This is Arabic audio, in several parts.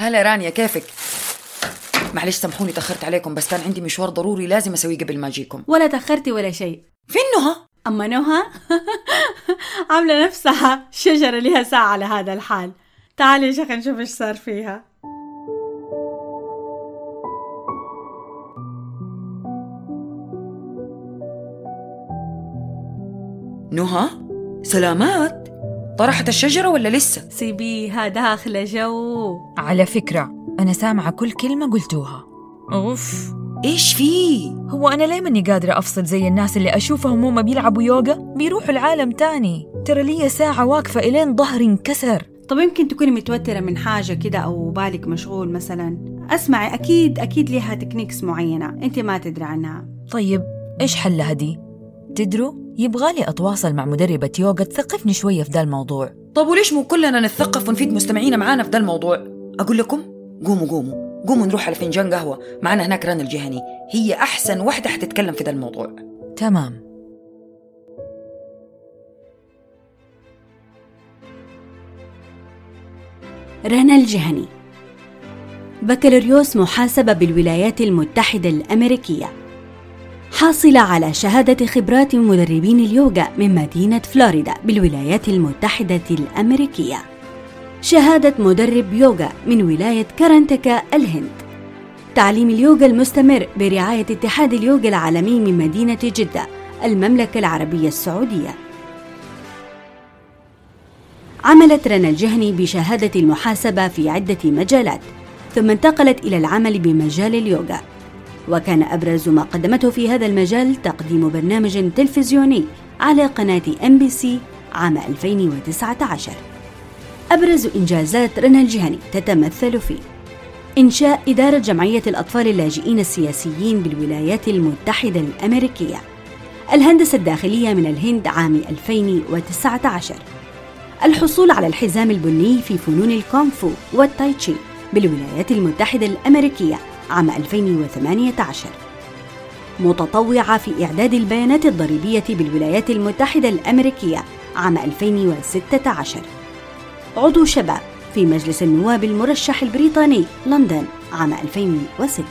هلا رانيا كيفك؟ معلش سامحوني تأخرت عليكم بس كان عندي مشوار ضروري لازم أسويه قبل ما أجيكم ولا تأخرتي ولا شيء فين نهى؟ أما نهى عاملة نفسها شجرة لها ساعة على هذا الحال تعالي يا شيخ نشوف إيش صار فيها نهى؟ سلامات؟ طرحت الشجرة ولا لسه؟ سيبيها داخلة جو. على فكرة أنا سامعة كل كلمة قلتوها. أوف. إيش فيه؟ هو أنا ليه ماني قادرة أفصل زي الناس اللي أشوفهم هم بيلعبوا يوغا؟ بيروحوا العالم تاني. ترى لي ساعة واقفة إلين ظهري انكسر. طب يمكن تكوني متوترة من حاجة كده أو بالك مشغول مثلا. أسمعي أكيد أكيد لها techniques معينة. أنت ما تدري عنها. طيب إيش حلها دي؟ تدروا يبغالي أتواصل مع مدربة يوغا تثقفني شوية في ذا الموضوع. طب وليش مو كلنا نتثقف ونفيد مستمعينا معانا في ذا الموضوع؟ أقول لكم قوموا قوموا. قوموا نروح على فنجان قهوة. معنا هناك رنا الجهني. هي أحسن واحدة حتتكلم في ذا الموضوع. تمام. رنا الجهني. بكالوريوس محاسبة بالولايات المتحدة الأمريكية. حاصلة على شهادة خبرات مدربين اليوغا من مدينة فلوريدا بالولايات المتحدة الأمريكية. شهادة مدرب يوغا من ولاية كارنتكا الهند. تعليم اليوغا المستمر برعاية اتحاد اليوغا العالمي من مدينة جدة المملكة العربية السعودية. عملت رنا الجهني بشهادة المحاسبة في عدة مجالات ثم انتقلت إلى العمل بمجال اليوغا. وكان أبرز ما قدمته في هذا المجال تقديم برنامج تلفزيوني على قناة ام بي سي عام 2019 أبرز إنجازات رنا الجهني تتمثل في إنشاء إدارة جمعية الأطفال اللاجئين السياسيين بالولايات المتحدة الأمريكية الهندسة الداخلية من الهند عام 2019 الحصول على الحزام البني في فنون الكونغ والتايتشي بالولايات المتحدة الأمريكية. عام 2018 متطوعة في إعداد البيانات الضريبية بالولايات المتحدة الأمريكية عام 2016 عضو شباب في مجلس النواب المرشح البريطاني لندن عام 2006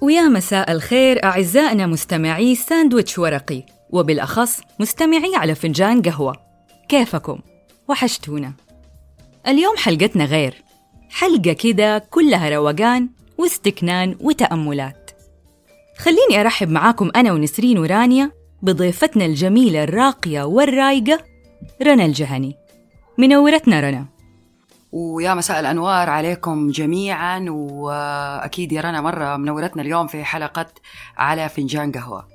ويا مساء الخير أعزائنا مستمعي ساندويتش ورقي. وبالأخص مستمعي على فنجان قهوة. كيفكم؟ وحشتونا. اليوم حلقتنا غير. حلقة كده كلها روقان واستكنان وتأملات. خليني أرحب معاكم أنا ونسرين ورانيا بضيفتنا الجميلة الراقية والرايقة رنا الجهني. منورتنا رنا. ويا مساء الأنوار عليكم جميعا وأكيد يا رنا مرة منورتنا اليوم في حلقة على فنجان قهوة.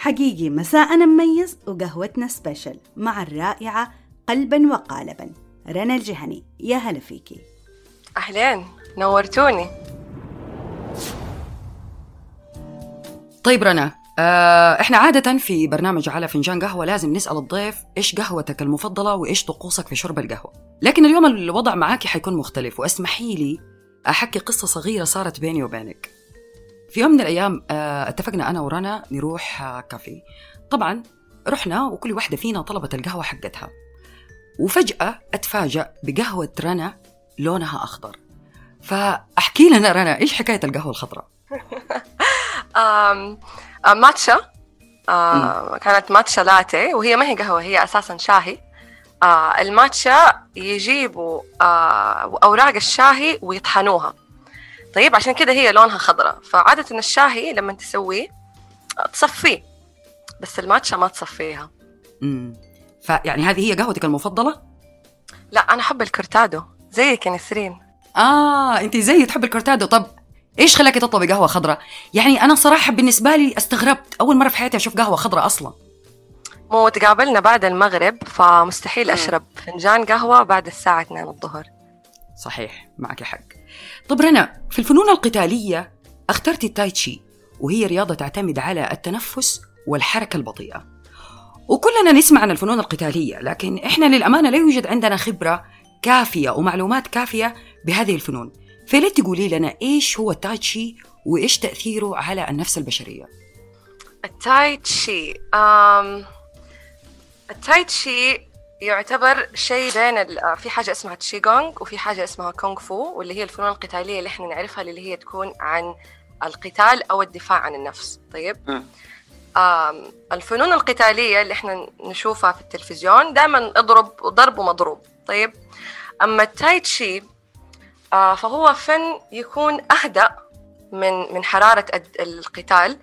حقيقي مساءنا مميز وقهوتنا سبيشل مع الرائعة قلبا وقالبا. رنا الجهني يا هلا فيكي. أهلين نورتوني. طيب رنا آه، إحنا عادة في برنامج على فنجان قهوة لازم نسأل الضيف إيش قهوتك المفضلة وإيش طقوسك في شرب القهوة. لكن اليوم الوضع معاكي حيكون مختلف واسمحي لي أحكي قصة صغيرة صارت بيني وبينك. في يوم من الأيام آه، اتفقنا أنا ورنا نروح آه، كافي طبعا رحنا وكل واحدة فينا طلبت القهوة حقتها. وفجأة أتفاجأ بقهوة رنا لونها أخضر. فأحكي لنا رنا إيش حكاية القهوة الخضراء؟ ماتشا. كانت ماتشا لاتيه وهي ما هي قهوة هي أساسا شاهي. آه الماتشا يجيبوا أوراق الشاهي ويطحنوها. طيب عشان كده هي لونها خضراء. فعادة الشاهي لما تسويه آه، تصفيه. بس الماتشا ما تصفيها. امم فيعني هذه هي قهوتك المفضلة؟ لا أنا أحب الكورتادو. زيك يا نسرين. آه أنت زي تحب الكورتادو. طب إيش خلاك تطلبي قهوة خضراء؟ يعني أنا صراحة بالنسبة لي استغربت. أول مرة في حياتي أشوف قهوة خضراء أصلا. مو تقابلنا بعد المغرب فمستحيل أشرب فنجان قهوة بعد الساعة 2 الظهر. صحيح معك حق. طب رنا في الفنون القتالية اخترتي التايتشي وهي رياضة تعتمد على التنفس والحركة البطيئة. وكلنا نسمع عن الفنون القتالية لكن إحنا للأمانة لا يوجد عندنا خبرة كافية ومعلومات كافية بهذه الفنون. فليه تقولي لنا إيش هو التايتشي وإيش تأثيره على النفس البشرية؟ التاي تشي أم... التاي تشي يعتبر شيء بين ال... في حاجة اسمها تشيغونغ وفي حاجة اسمها كونغ فو واللي هي الفنون القتالية اللي إحنا نعرفها اللي هي تكون عن القتال أو الدفاع عن النفس. طيب؟ الفنون القتالية اللي إحنا نشوفها في التلفزيون دائما اضرب ضرب ومضروب. طيب؟ أما التاي تشي آه فهو فن يكون أهدأ من من حرارة القتال.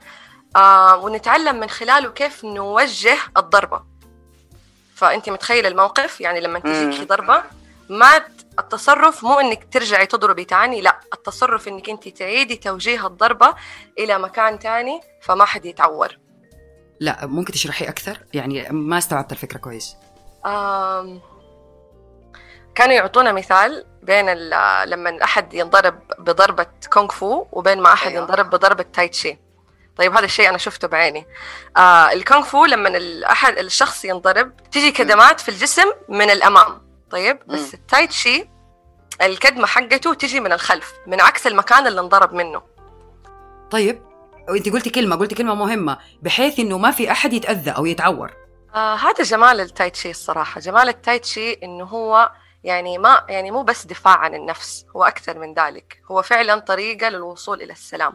آه ونتعلم من خلاله كيف نوجه الضربة. فأنت متخيلة الموقف؟ يعني لما تجيكي ضربة ما التصرف مو إنك ترجعي تضربي تاني لا التصرف إنك أنت تعيدي توجيه الضربة إلى مكان تاني فما حد يتعور. لا ممكن تشرحي أكثر؟ يعني ما استوعبت الفكرة كويس. آم كانوا يعطونا مثال بين لما أحد ينضرب بضربة كونغ فو وبين ما أحد أيوة. ينضرب بضربة تايتشي. طيب هذا الشيء أنا شفته بعيني. آه الكونغ فو لما الاحد الشخص ينضرب تيجي كدمات في الجسم من الأمام. طيب بس التايتشي الكدمة حقته تجي من الخلف من عكس المكان اللي انضرب منه. طيب وإنت قلتي كلمة قلتي كلمة مهمة بحيث إنه ما في أحد يتأذى أو يتعور. آه هذا جمال التايتشي الصراحة. جمال التايتشي إنه هو يعني ما يعني مو بس دفاع عن النفس هو أكثر من ذلك. هو فعلا طريقة للوصول إلى السلام.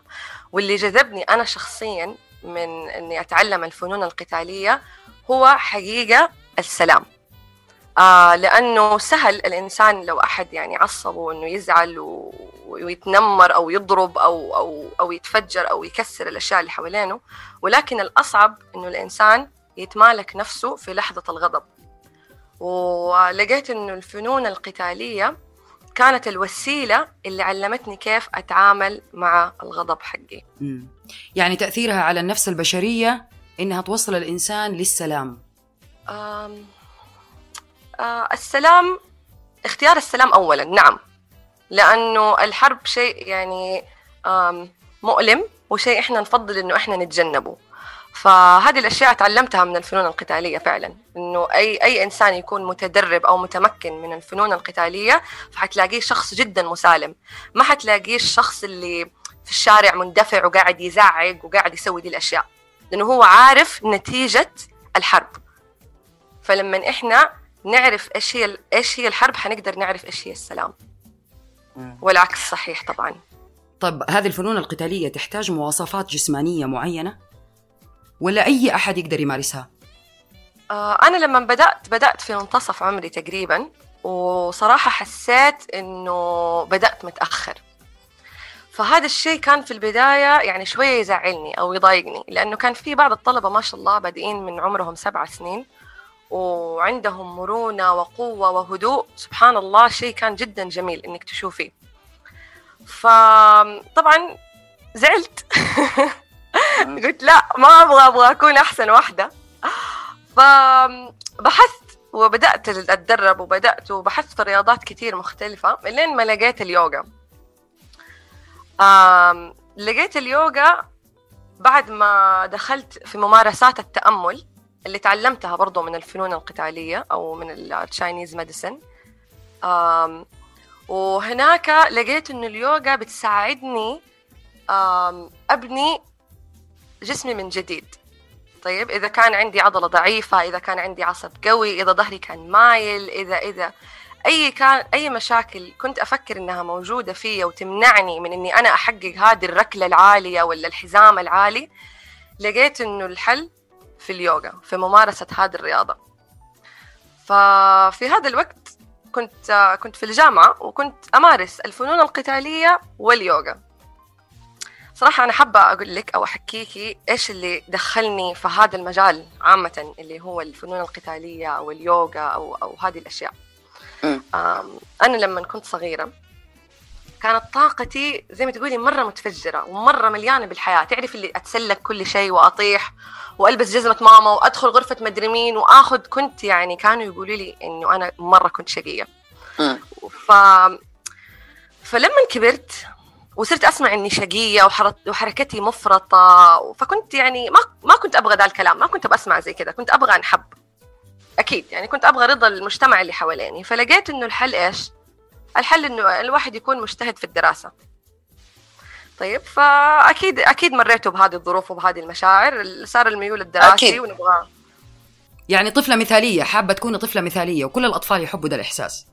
واللي جذبني أنا شخصيا من أني أتعلم الفنون القتالية هو حقيقة السلام. آه لأنه سهل الإنسان لو أحد يعني عصبه إنه يزعل و... ويتنمر أو يضرب أو أو أو يتفجر أو يكسر الأشياء اللي حوالينه. ولكن الأصعب إنه الإنسان يتمالك نفسه في لحظة الغضب. ولقيت إنه الفنون القتالية كانت الوسيلة اللي علمتني كيف أتعامل مع الغضب حقي. مم. يعني تأثيرها على النفس البشرية إنها توصل الإنسان للسلام. آم آه السلام اختيار السلام أولا نعم. لأنه الحرب شيء يعني مؤلم وشيء إحنا نفضل إنه إحنا نتجنبه. فهذه الأشياء تعلمتها من الفنون القتالية فعلا إنه أي أي إنسان يكون متدرب أو متمكن من الفنون القتالية فحتلاقيه شخص جدا مسالم. ما حتلاقيه الشخص اللي في الشارع مندفع وقاعد يزعق وقاعد يسوي دي الأشياء لأنه هو عارف نتيجة الحرب. فلما إحنا نعرف إيش هي إيش هي الحرب حنقدر نعرف إيش هي السلام. والعكس صحيح طبعا. طب هذه الفنون القتالية تحتاج مواصفات جسمانية معينة؟ ولا أي أحد يقدر يمارسها؟ آه أنا لما بدأت بدأت في منتصف عمري تقريبا وصراحة حسيت إنه بدأت متأخر. فهذا الشيء كان في البداية يعني شوية يزعلني أو يضايقني لأنه كان في بعض الطلبة ما شاء الله بادئين من عمرهم سبع سنين وعندهم مرونة وقوة وهدوء. سبحان الله شيء كان جدا جميل إنك تشوفيه. فطبعا زعلت. قلت لا ما أبغى أبغى أكون أحسن واحدة. فبحثت وبدأت أتدرب وبدأت وبحثت في رياضات كثير مختلفة لين ما لقيت اليوغا. لقيت اليوغا بعد ما دخلت في ممارسات التأمل اللي تعلمتها برضو من الفنون القتالية أو من ال Chinese medicine وهناك لقيت انه اليوغا بتساعدني أبني جسمي من جديد. طيب إذا كان عندي عضلة ضعيفة إذا كان عندي عصب قوي إذا ظهري كان مايل إذا إذا أي كان أي مشاكل كنت أفكر إنها موجودة فيا وتمنعني من إني أنا أحقق هذه الركلة العالية ولا الحزام العالي لقيت إنه الحل في اليوغا في ممارسة هذه الرياضة. ففي هذا الوقت كنت كنت في الجامعة وكنت أمارس الفنون القتالية واليوغا. صراحة أنا حابة أقول لك أو أحكيكي إيش اللي دخلني في هذا المجال عامة اللي هو الفنون القتالية أو اليوغا أو أو هذه الأشياء. أنا لما كنت صغيرة كانت طاقتي زي ما تقولي مرة متفجرة ومرة مليانة بالحياة، تعرف اللي أتسلق كل شيء وأطيح وألبس جزمة ماما وأدخل غرفة مدري مين وآخذ كنت يعني كانوا يقولوا لي إنه أنا مرة كنت شقية. ف فلما كبرت وصرت أسمع إني شقية وحركتي مفرطة فكنت يعني ما ما كنت أبغى ذا الكلام ما كنت بسمع زي كذا كنت أبغى أنحب. أكيد يعني كنت أبغى رضا المجتمع اللي حواليني فلقيت إنه الحل إيش؟ الحل إنه الواحد يكون مجتهد في الدراسة. طيب فأكيد أكيد مريتوا بهذه الظروف وبهذه المشاعر صار الميول الدراسي أكيد. ونبغى. يعني طفلة مثالية حابة تكوني طفلة مثالية وكل الأطفال يحبوا ده الإحساس.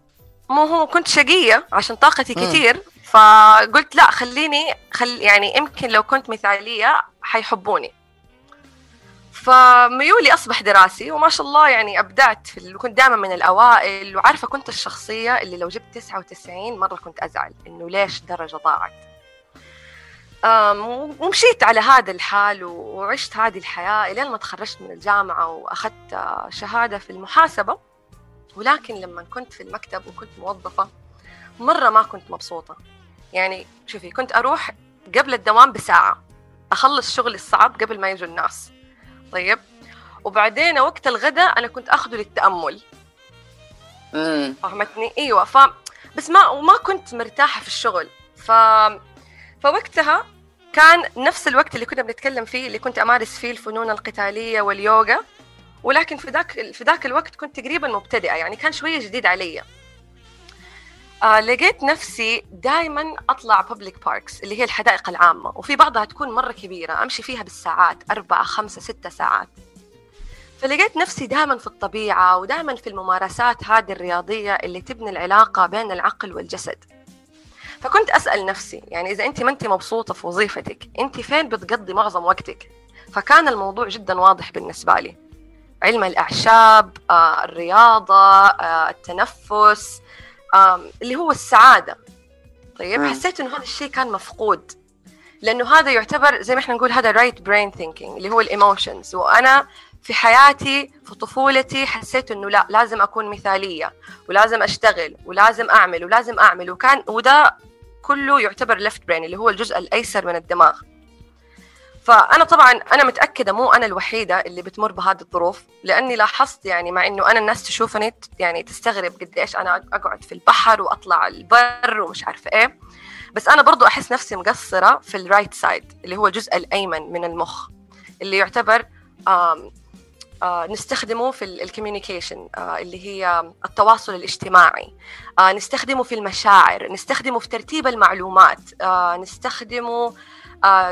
مو هو كنت شقية عشان طاقتي. كثير فقلت لا خليني خل يعني يمكن لو كنت مثالية حيحبوني. فميولي أصبح دراسي وما شاء الله يعني أبدعت في كنت دائما من الأوائل وعارفة كنت الشخصية اللي لو جبت 99 مرة كنت أزعل إنه ليش درجة ضاعت. ومشيت على هذا الحال وعشت هذه الحياة إلين ما تخرجت من الجامعة وأخذت آه، شهادة في المحاسبة. ولكن لما كنت في المكتب وكنت موظفة مرة ما كنت مبسوطة. يعني شوفي كنت أروح قبل الدوام بساعة أخلص شغلي الصعب قبل ما يجوا الناس. طيب؟ وبعدين وقت الغداء أنا كنت أخذه للتأمل. امم فهمتني؟ إيوه ف بس ما وما كنت مرتاحة في الشغل. ف فوقتها كان نفس الوقت اللي كنا بنتكلم فيه اللي كنت أمارس فيه الفنون القتالية واليوغا. ولكن في ذاك في ذاك الوقت كنت تقريبا مبتدئة يعني كان شوية جديد علي. آه لقيت نفسي دائما أطلع بابليك باركس اللي هي الحدائق العامة وفي بعضها تكون مرة كبيرة أمشي فيها بالساعات أربعة خمسة ستة ساعات. فلقيت نفسي دائما في الطبيعة ودائما في الممارسات هذه الرياضية اللي تبني العلاقة بين العقل والجسد. فكنت أسأل نفسي يعني إذا أنت ما أنت مبسوطة في وظيفتك أنت فين بتقضي معظم وقتك؟ فكان الموضوع جدا واضح بالنسبة لي. علم الأعشاب آه، الرياضة آه، التنفس اللي هو السعادة. طيب. حسيت إنه هذا الشيء كان مفقود لأنه هذا يعتبر زي ما إحنا نقول هذا right brain thinking اللي هو ال emotions وأنا في حياتي في طفولتي حسيت إنه لا لازم أكون مثالية ولازم أشتغل ولازم أعمل ولازم أعمل. وكان وده كله يعتبر left brain اللي هو الجزء الأيسر من الدماغ. فأنا طبعا أنا متأكدة مو أنا الوحيدة اللي بتمر بهذه الظروف لأني لاحظت يعني مع إنه أنا الناس تشوفني يعني تستغرب قد إيش أنا أقعد في البحر وأطلع البر ومش عارفه إيه. بس أنا برضو أحس نفسي مقصرة في ال right side اللي هو الجزء الأيمن من المخ اللي يعتبر آم آه، نستخدمه في ال communication اللي هي التواصل الاجتماعي. آه، نستخدمه في المشاعر نستخدمه في ترتيب المعلومات آه، نستخدمه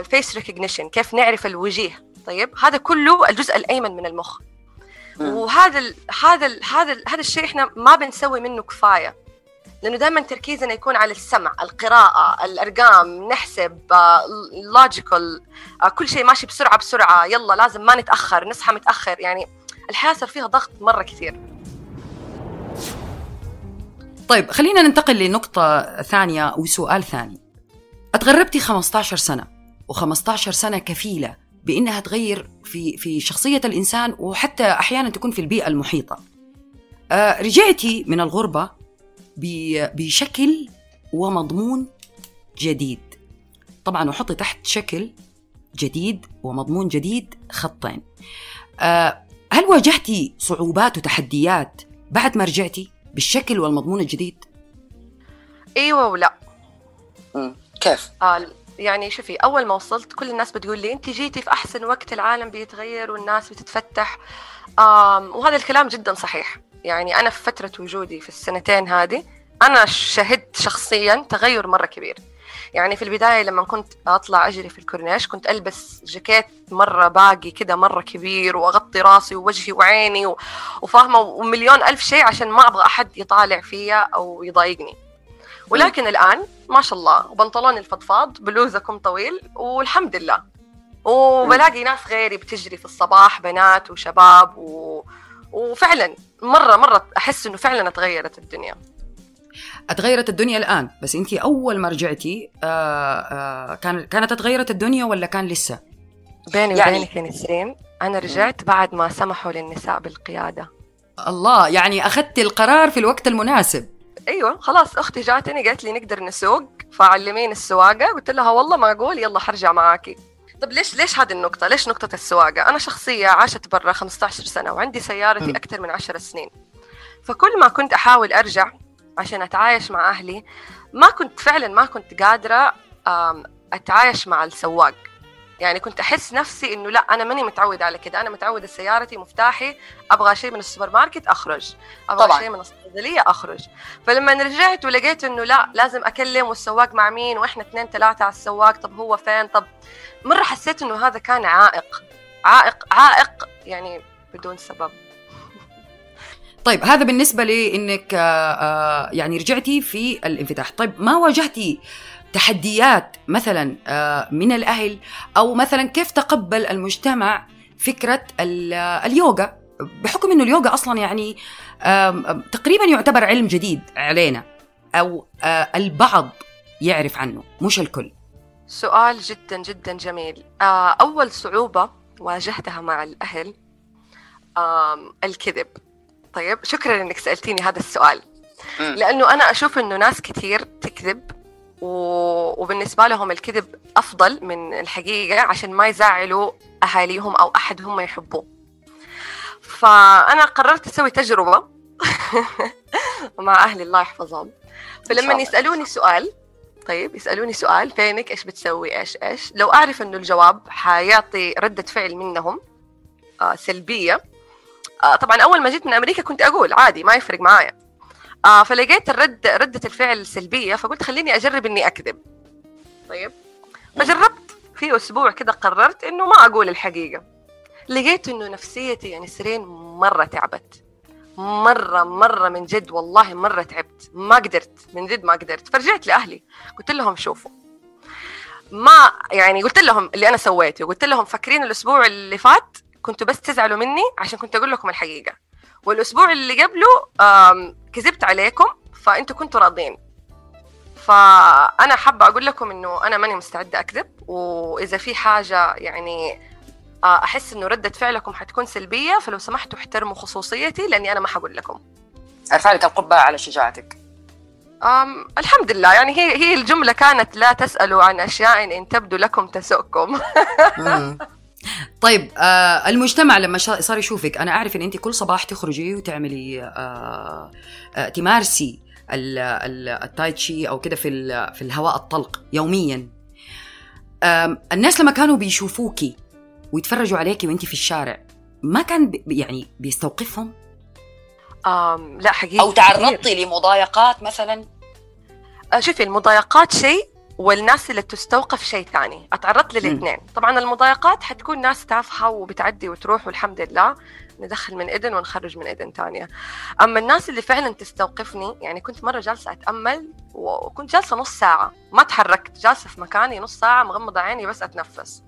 face recognition كيف نعرف الوجيه. طيب هذا كله الجزء الأيمن من المخ. وهذا ال هذا ال هذا ال هذا الشيء إحنا ما بنسوي منه كفاية. لأنه دائما تركيزنا يكون على السمع القراءة الأرقام نحسب لوجيكال كل شيء ماشي بسرعة بسرعة. يلا لازم ما نتأخر نصحى متأخر. يعني الحياة صار فيها ضغط مرة كثير. طيب خلينا ننتقل لنقطة ثانية وسؤال ثاني. أتغربتي 15 سنة. و15 سنة كفيلة بإنها تغير في في شخصية الإنسان وحتى أحيانا تكون في البيئة المحيطة. آه رجعتي من الغربة ب- بشكل ومضمون جديد. طبعا وحطي تحت شكل جديد ومضمون جديد خطين. آه هل واجهتي صعوبات وتحديات بعد ما رجعتي بالشكل والمضمون الجديد؟ إيوه ولا. كيف؟ آه يعني شوفي أول ما وصلت كل الناس بتقول لي انت جيتي في أحسن وقت العالم بيتغير والناس بتتفتح. وهذا الكلام جدا صحيح. يعني أنا في فترة وجودي في السنتين هذه أنا شهدت شخصيا تغير مرة كبير. يعني في البداية لما كنت أطلع أجري في الكورنيش كنت ألبس جاكيت مرة باقي كده مرة كبير وأغطي راسي ووجهي وعيني وفاهمة ومليون ألف شيء عشان ما أبغى أحد يطالع فيا أو يضايقني. ولكن الآن ما شاء الله بنطلوني الفضفاض بلوزه كم طويل والحمد لله. وبلاقي ناس غيري بتجري في الصباح بنات وشباب و... وفعلا مره مرة أحس إنه فعلا تغيرت الدنيا. اتغيرت الدنيا الآن. بس انت أول ما رجعتي آه آه كان كانت اتغيرت الدنيا ولا كان لسه؟ بيني يعني- وبينك يا نسرين أنا رجعت بعد ما سمحوا للنساء بالقيادة. الله يعني اخذت القرار في الوقت المناسب. أيوه خلاص أختي جاتني قالت لي نقدر نسوق فعلمين السواقة قلت لها والله ما أقول يلا حرجع معاكي طب ليش ليش هذه النقطة؟ ليش نقطة السواقة؟ أنا شخصية عاشت برا 15 سنة وعندي سيارتي. أكثر من 10 سنين. فكل ما كنت أحاول أرجع عشان أتعايش مع أهلي ما كنت فعلا ما كنت قادرة أتعايش مع السواق. يعني كنت أحس نفسي إنه لا أنا ماني متعودة على كده. أنا متعودة سيارتي مفتاحي أبغى شيء من السوبر ماركت أخرج. أبغى طبعاً. شيء من الصيدلية أخرج. فلما رجعت ولقيت إنه لا لازم أكلم والسواق مع مين وإحنا اثنين ثلاثة على السواق طب هو فين؟ طب مرة حسيت إنه هذا كان عائق. عائق عائق يعني بدون سبب. طيب هذا بالنسبة لإنك آه، آه، يعني رجعتي في الانفتاح. طيب ما واجهتي تحديات مثلا آه، من الأهل أو مثلا كيف تقبل المجتمع فكرة ال- اليوغا؟ بحكم إنه اليوغا أصلا يعني تقريبا يعتبر علم جديد علينا أو آه، البعض يعرف عنه مش الكل. سؤال جدا جدا جميل. آه، أول صعوبة واجهتها مع الأهل آم، الكذب. طيب شكرا إنك سألتيني هذا السؤال. مم. لأنه أنا أشوف إنه ناس كثير تكذب و... وبالنسبة لهم الكذب أفضل من الحقيقة عشان ما يزعلوا أهاليهم أو أحد هم يحبوه. فأنا قررت أسوي تجربة مع أهلي الله يحفظهم. فلما الله. يسألوني سؤال طيب يسألوني سؤال فينك؟ إيش بتسوي؟ إيش؟ إيش؟ لو أعرف إنه الجواب حيعطي ردة فعل منهم آه سلبية. آه طبعا أول ما جيت من أمريكا كنت أقول عادي ما يفرق معايا. آه فلقيت الرد ردة الفعل سلبية فقلت خليني أجرب إني أكذب. طيب. فجربت. في أسبوع كده قررت إنه ما أقول الحقيقة. لقيت إنه نفسيتي يعني سرين مرة تعبت. مرة مرة من جد والله مرة تعبت. ما قدرت. من جد ما قدرت. فرجعت لأهلي. قلت لهم شوفوا. ما يعني قلت لهم اللي أنا سويته. قلت لهم فاكرين الأسبوع اللي فات كنتوا بس تزعلوا مني عشان كنت أقول لكم الحقيقة. والأسبوع اللي قبله كذبت عليكم فأنتوا كنتوا راضين. فأنا حابة أقول لكم إنه أنا ماني مستعدة أكذب وإذا في حاجة يعني آه، أحس إنه ردة فعلكم حتكون سلبية فلو سمحتوا احترموا خصوصيتي لأني أنا ما حقول لكم. ارفع لك القبعة على شجاعتك. أم الحمد لله. يعني هي هي الجملة كانت لا تسألوا عن أشياء إن تبدو لكم تسؤكم. طيب آه المجتمع لما صار يشوفك أنا أعرف إن أنت كل صباح تخرجي وتعملي آه آه تمارسي ال- ال- التايتشي أو كده في ال- في الهواء الطلق يوميا. آم، الناس لما كانوا بيشوفوكي ويتفرجوا عليكي وأنت في الشارع ما كان بي- يعني بيستوقفهم؟ لا حقيقي أو تعرضتي لمضايقات مثلا؟ آه، شوفي المضايقات شيء والناس اللي تستوقف شيء ثاني. أتعرضت للاثنين. طبعا المضايقات حتكون ناس تافهة وبتعدي وتروح والحمد لله ندخل من إذن ونخرج من إذن ثانية أما الناس اللي فعلا تستوقفني يعني كنت مرة جالسة أتأمل وكنت جالسة نص ساعة. ما تحركت جالسة في مكاني نص ساعة مغمضة عيني بس أتنفس.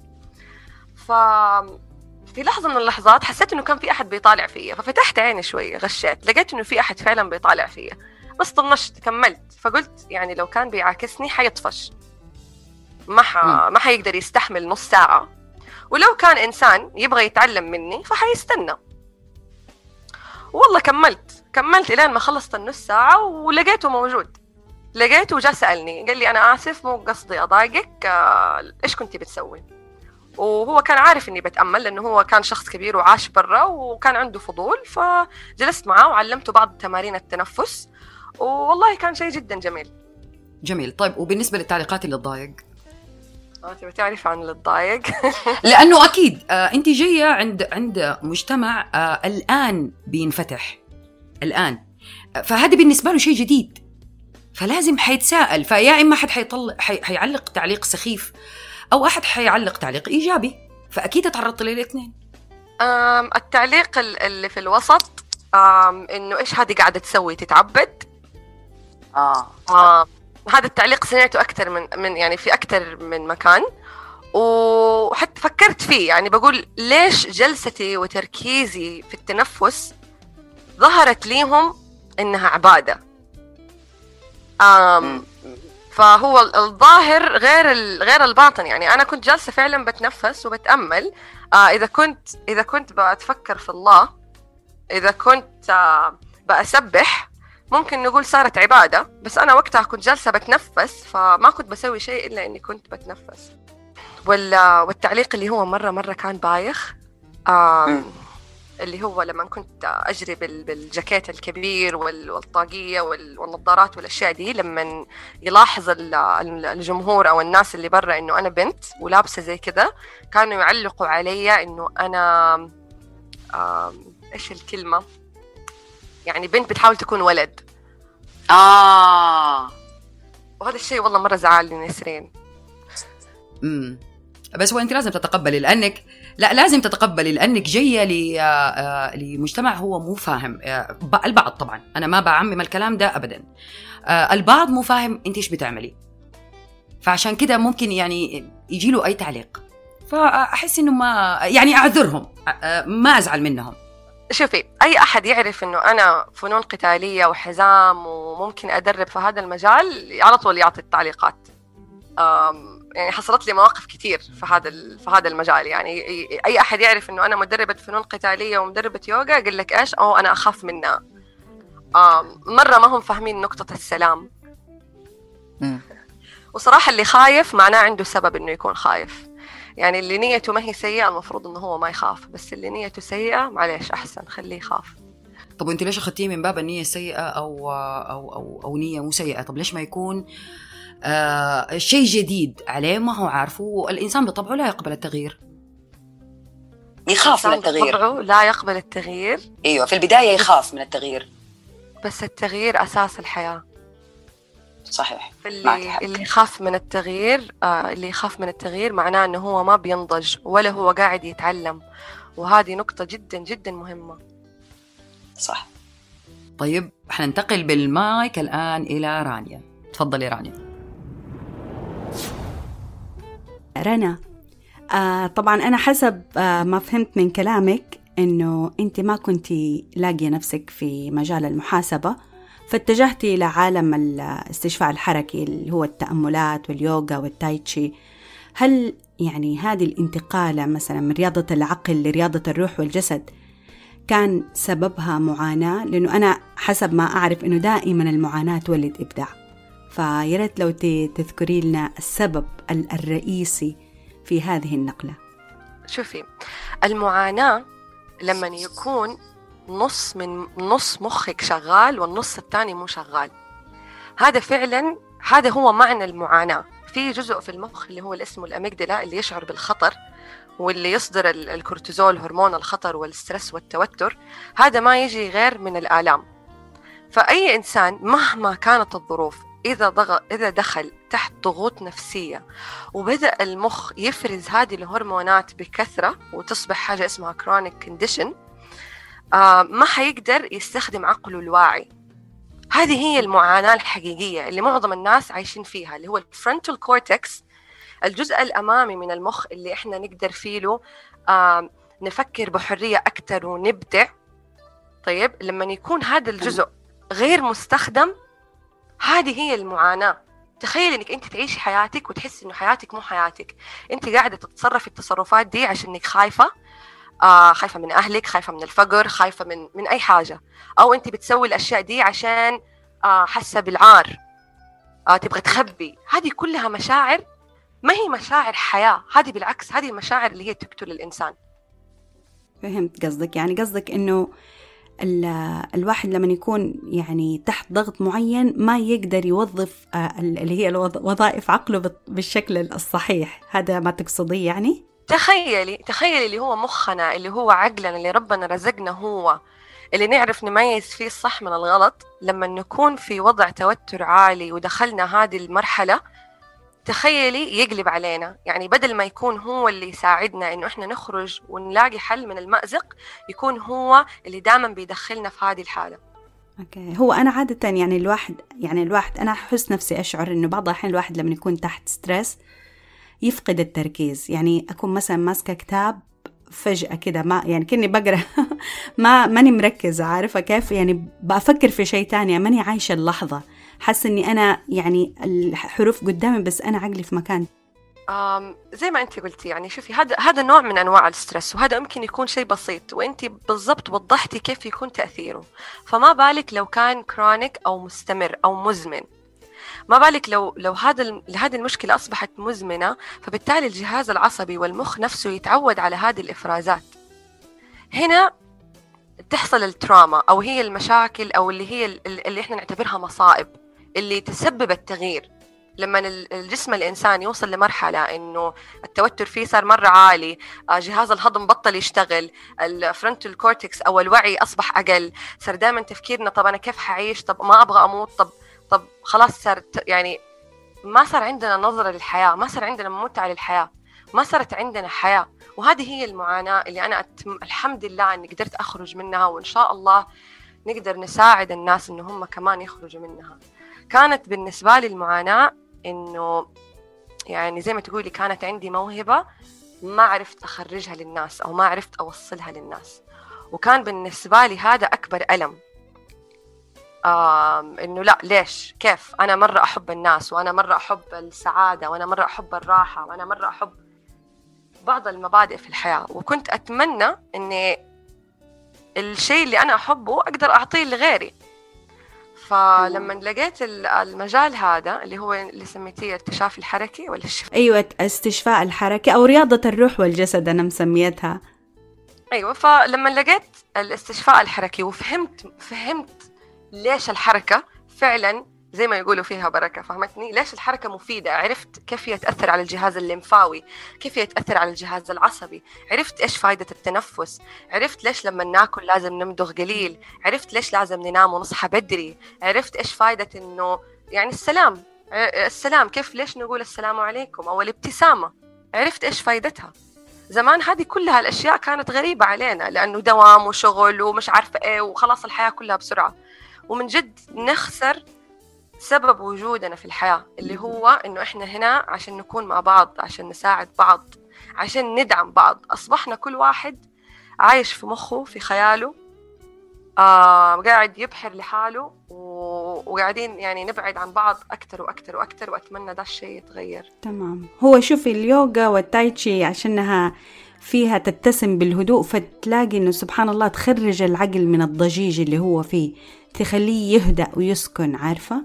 ف في لحظة من اللحظات حسيت إنه كان في أحد بيطالع فيا ففتحت عيني شوية غشيت. لقيت إنه في أحد فعلا بيطالع فيا. بس طنشت كملت. فقلت يعني لو كان بيعاكسني حيطفش. ما ح... ما حيقدر يستحمل نص ساعة. ولو كان إنسان يبغى يتعلم مني فحيستنى. والله كملت. كملت إلين ما خلصت النص ساعة ولقيته موجود. لقيته وجا سألني قال لي أنا آسف مو قصدي أضايقك. آه، إيش كنتي بتسوي؟ وهو كان عارف إني بتأمل لأنه هو كان شخص كبير وعاش برا وكان عنده فضول فجلست معاه وعلمته بعض تمارين التنفس. والله كان شيء جدا جميل. جميل. طيب وبالنسبة للتعليقات اللي تضايق؟ آه، تبي تعرف عن اللي تضايق لأنه أكيد آه أنت جاية عند عند مجتمع آه الآن بينفتح. الآن. فهذا بالنسبة له شيء جديد. فلازم حيتساءل. فيا إما حد حيطلع حي حيعلق تعليق سخيف أو أحد حيعلق تعليق إيجابي. فأكيد تعرضت للاثنين التعليق ال- اللي في الوسط إنه إيش هذه قاعدة تسوي؟ تتعبد؟ آه. آه هذا التعليق سمعته أكثر من من يعني في أكثر من مكان. وحتى فكرت فيه يعني بقول ليش جلستي وتركيزي في التنفس ظهرت ليهم إنها عبادة؟ آم فهو ال- الظاهر غير غير الباطن. يعني أنا كنت جالسة فعلا بتنفس وبتأمل. آه إذا كنت إذا كنت بتفكر في الله إذا كنت آه بأسبح ممكن نقول صارت عبادة بس أنا وقتها كنت جالسة بتنفس فما كنت بسوي شيء إلا إني كنت بتنفس. وال... والتعليق اللي هو مرة مرة كان بايخ. آم... اللي هو لما كنت أجري بالجاكيت الكبير والطاقية والنظارات والأشياء دي لما يلاحظ الجمهور أو الناس اللي برا إنه أنا بنت ولابسة زي كذا كانوا يعلقوا علي إنه أنا إيش الكلمة؟ يعني بنت بتحاول تكون ولد. آه. وهذا الشيء والله مرة زعلني نسرين. امم بس هو أنت لازم تتقبلي لانك لا لازم تتقبلي لأنك جاية آه، آه، لمجتمع هو مو فاهم. آه، البعض طبعا. أنا ما بعمم الكلام ده ابدا. البعض مو فاهم أنت إيش بتعملي. فعشان كده ممكن يعني يجي له أي تعليق. فأحس إنه ما يعني أعذرهم. ما أزعل منهم. شوفي أي أحد يعرف إنه أنا فنون قتالية وحزام وممكن أدرب في هذا المجال على طول يعطي التعليقات. يعني حصلت لي مواقف كثير في هذا في هذا المجال. يعني أي أحد يعرف إنه أنا مدربة فنون قتالية ومدربة يوغا يقول لك إيش؟ أو أنا أخاف منها. مرة ما هم فاهمين نقطة السلام. وصراحة اللي خايف معناه عنده سبب إنه يكون خايف. يعني اللي نيته ما هي سيئة المفروض إنه هو ما يخاف بس اللي نيته سيئة معليش أحسن خليه يخاف. طب وأنت ليش أخذتيه من باب النية السيئه أو أو أو, أو نية مو سيئة؟ طب ليش ما يكون آه شيء جديد عليه؟ ما هو عارفه والإنسان بطبعه لا يقبل التغيير. يخاف من التغيير. بطبعه لا يقبل التغيير. أيوه في البداية يخاف من التغيير. بس التغيير أساس الحياة. صحيح. اللي اللي يخاف من التغيير آه اللي يخاف من التغيير معناه إنه هو ما بينضج ولا هو قاعد يتعلم. وهذه نقطة جدا جدا مهمة. صح. طيب حننتقل بالمايك الآن إلى رانيا. تفضلي رانيا. رنا آه طبعا أنا حسب آه ما فهمت من كلامك إنه أنت ما كنت لاقية نفسك في مجال المحاسبة فاتجهتي لعالم الاستشفاء الحركي اللي هو التأملات واليوغا والتايتشي هل يعني هذه الانتقالة مثلا من رياضة العقل لرياضة الروح والجسد كان سببها معاناة؟ لأنه أنا حسب ما أعرف أنه دائما المعاناة تولد إبداع. فيا ريت لو تذكري لنا السبب الرئيسي في هذه النقلة. شوفي المعاناة لما يكون نص من نص مخك شغال والنص الثاني مو شغال. هذا فعلا هذا هو معنى المعاناة. في جزء في المخ اللي هو اسمه ال amygdala اللي يشعر بالخطر واللي يصدر الكورتيزول هرمون الخطر وال stress والتوتر هذا ما يجي غير من الآلام. فأي إنسان مهما كانت الظروف إذا ضغط إذا دخل تحت ضغوط نفسية وبدأ المخ يفرز هذه الهرمونات بكثرة وتصبح حاجة اسمها condition آه ما حيقدر يستخدم عقله الواعي. هذه هي المعاناة الحقيقية اللي معظم الناس عايشين فيها اللي هو ال frontal cortex الجزء الأمامي من المخ اللي إحنا نقدر فيه له آه نفكر بحرية أكثر ونبدع. طيب لما يكون هذا الجزء غير مستخدم هذه هي المعاناة. تخيل إنك أنت تعيشي حياتك وتحسي إنه حياتك مو حياتك. أنت قاعدة تتصرفي التصرفات دي عشانك خايفة آه خايفة من أهلك خايفة من الفقر خايفة من من أي حاجة. أو انت بتسوي الأشياء دي عشان آه حاسة بالعار. آه تبغى تخبي. هذه كلها مشاعر. ما هي مشاعر حياة؟ هذه بالعكس هذه المشاعر اللي هي تقتل الإنسان. فهمت قصدك. يعني قصدك إنه الواحد لما يكون يعني تحت ضغط معين ما يقدر يوظف آه، اللي هي وظائف عقله بالشكل الصحيح. هذا ما تقصديه يعني؟ تخيلي تخيلي اللي هو مخنا اللي هو عقلنا اللي ربنا رزقنا هو اللي نعرف نميز فيه الصح من الغلط. لما نكون في وضع توتر عالي ودخلنا هذه المرحلة تخيلي يقلب علينا. يعني بدل ما يكون هو اللي يساعدنا إنه إحنا نخرج ونلاقي حل من المأزق يكون هو اللي دائما بيدخلنا في هذه الحالة. okay. هو أنا عادة يعني الواحد يعني الواحد أنا أحس نفسي أشعر إنه بعض الأحيان الواحد لما يكون تحت stress يفقد التركيز. يعني أكون مثلا ماسكة كتاب فجأة كده ما يعني كني بقرأ. ما ماني مركزة عارفة كيف؟ يعني بفكر في شيء تاني ماني عايشة اللحظة. حاسة إني أنا يعني الحروف قدامي بس أنا عقلي في مكان. زي ما انت قلتي يعني شوفي هذا هذا نوع من أنواع ال stress وهذا ممكن يكون شيء بسيط وانت بالضبط وضحتي كيف يكون تأثيره. فما بالك لو كان chronic أو مستمر أو مزمن. ما بالك لو لو هذا هذه المشكلة أصبحت مزمنة فبالتالي الجهاز العصبي والمخ نفسه يتعود على هذه الإفرازات. هنا تحصل ال trauma أو هي المشاكل أو اللي هي اللي إحنا نعتبرها مصائب اللي تسبب التغيير. لما الجسم الإنسان يوصل لمرحلة إنه التوتر فيه صار مرة عالي آه، جهاز الهضم بطل يشتغل ال frontal cortex أو الوعي أصبح أقل صار دائما تفكيرنا طب أنا كيف حعيش؟ طب ما أبغى أموت؟ طب طب خلاص صار يعني ما صار عندنا نظرة للحياة ما صار عندنا متعة للحياة ما صارت عندنا حياة. وهذه هي المعاناة اللي أنا أتم الحمد لله إني قدرت أخرج منها وإن شاء الله نقدر نساعد الناس إنه هم كمان يخرجوا منها. كانت بالنسبة لي المعاناة إنه يعني زي ما تقولي كانت عندي موهبة ما عرفت أخرجها للناس أو ما عرفت أوصلها للناس. وكان بالنسبة لي هذا أكبر ألم. آه إنه لا ليش؟ كيف؟ أنا مرة أحب الناس وأنا مرة أحب السعادة وأنا مرة أحب الراحة وأنا مرة أحب بعض المبادئ في الحياة. وكنت أتمنى إني الشيء اللي أنا أحبه أقدر أعطيه لغيري. فلما لقيت المجال هذا اللي هو اللي سميتيه الارتشاف الحركي ولا الشفاء أيوه استشفاء الحركي أو رياضة الروح والجسد أنا مسميتها. أيوه فلما لقيت الاستشفاء الحركي وفهمت فهمت ليش الحركة فعلا زي ما يقولوا فيها بركة فهمتني؟ ليش الحركة مفيدة؟ عرفت كيف هي تأثر على الجهاز الليمفاوي كيف هي تأثر على الجهاز العصبي عرفت إيش فايدة التنفس عرفت ليش لما ناكل لازم نمضغ قليل عرفت ليش لازم ننام ونصحى بدري عرفت إيش فايدة إنه يعني السلام السلام كيف ليش نقول السلام عليكم أو الابتسامة؟ عرفت إيش فايدتها؟ زمان هذه كلها الأشياء كانت غريبة علينا لأنه دوام وشغل ومش عارفة إيه وخلاص الحياة كلها بسرعة. ومن جد نخسر سبب وجودنا في الحياة اللي هو إنه إحنا هنا عشان نكون مع بعض عشان نساعد بعض عشان ندعم بعض. أصبحنا كل واحد عايش في مخه في خياله آه قاعد يبحر لحاله وقاعدين يعني نبعد عن بعض أكثر وأكثر وأكثر وأتمنى ده الشيء يتغير. تمام. هو شوفي اليوغا والتايتشي عشانها فيها تتسم بالهدوء فتلاقي إنه سبحان الله تخرج العقل من الضجيج اللي هو فيه. تخليه يهدأ ويسكن عارفة؟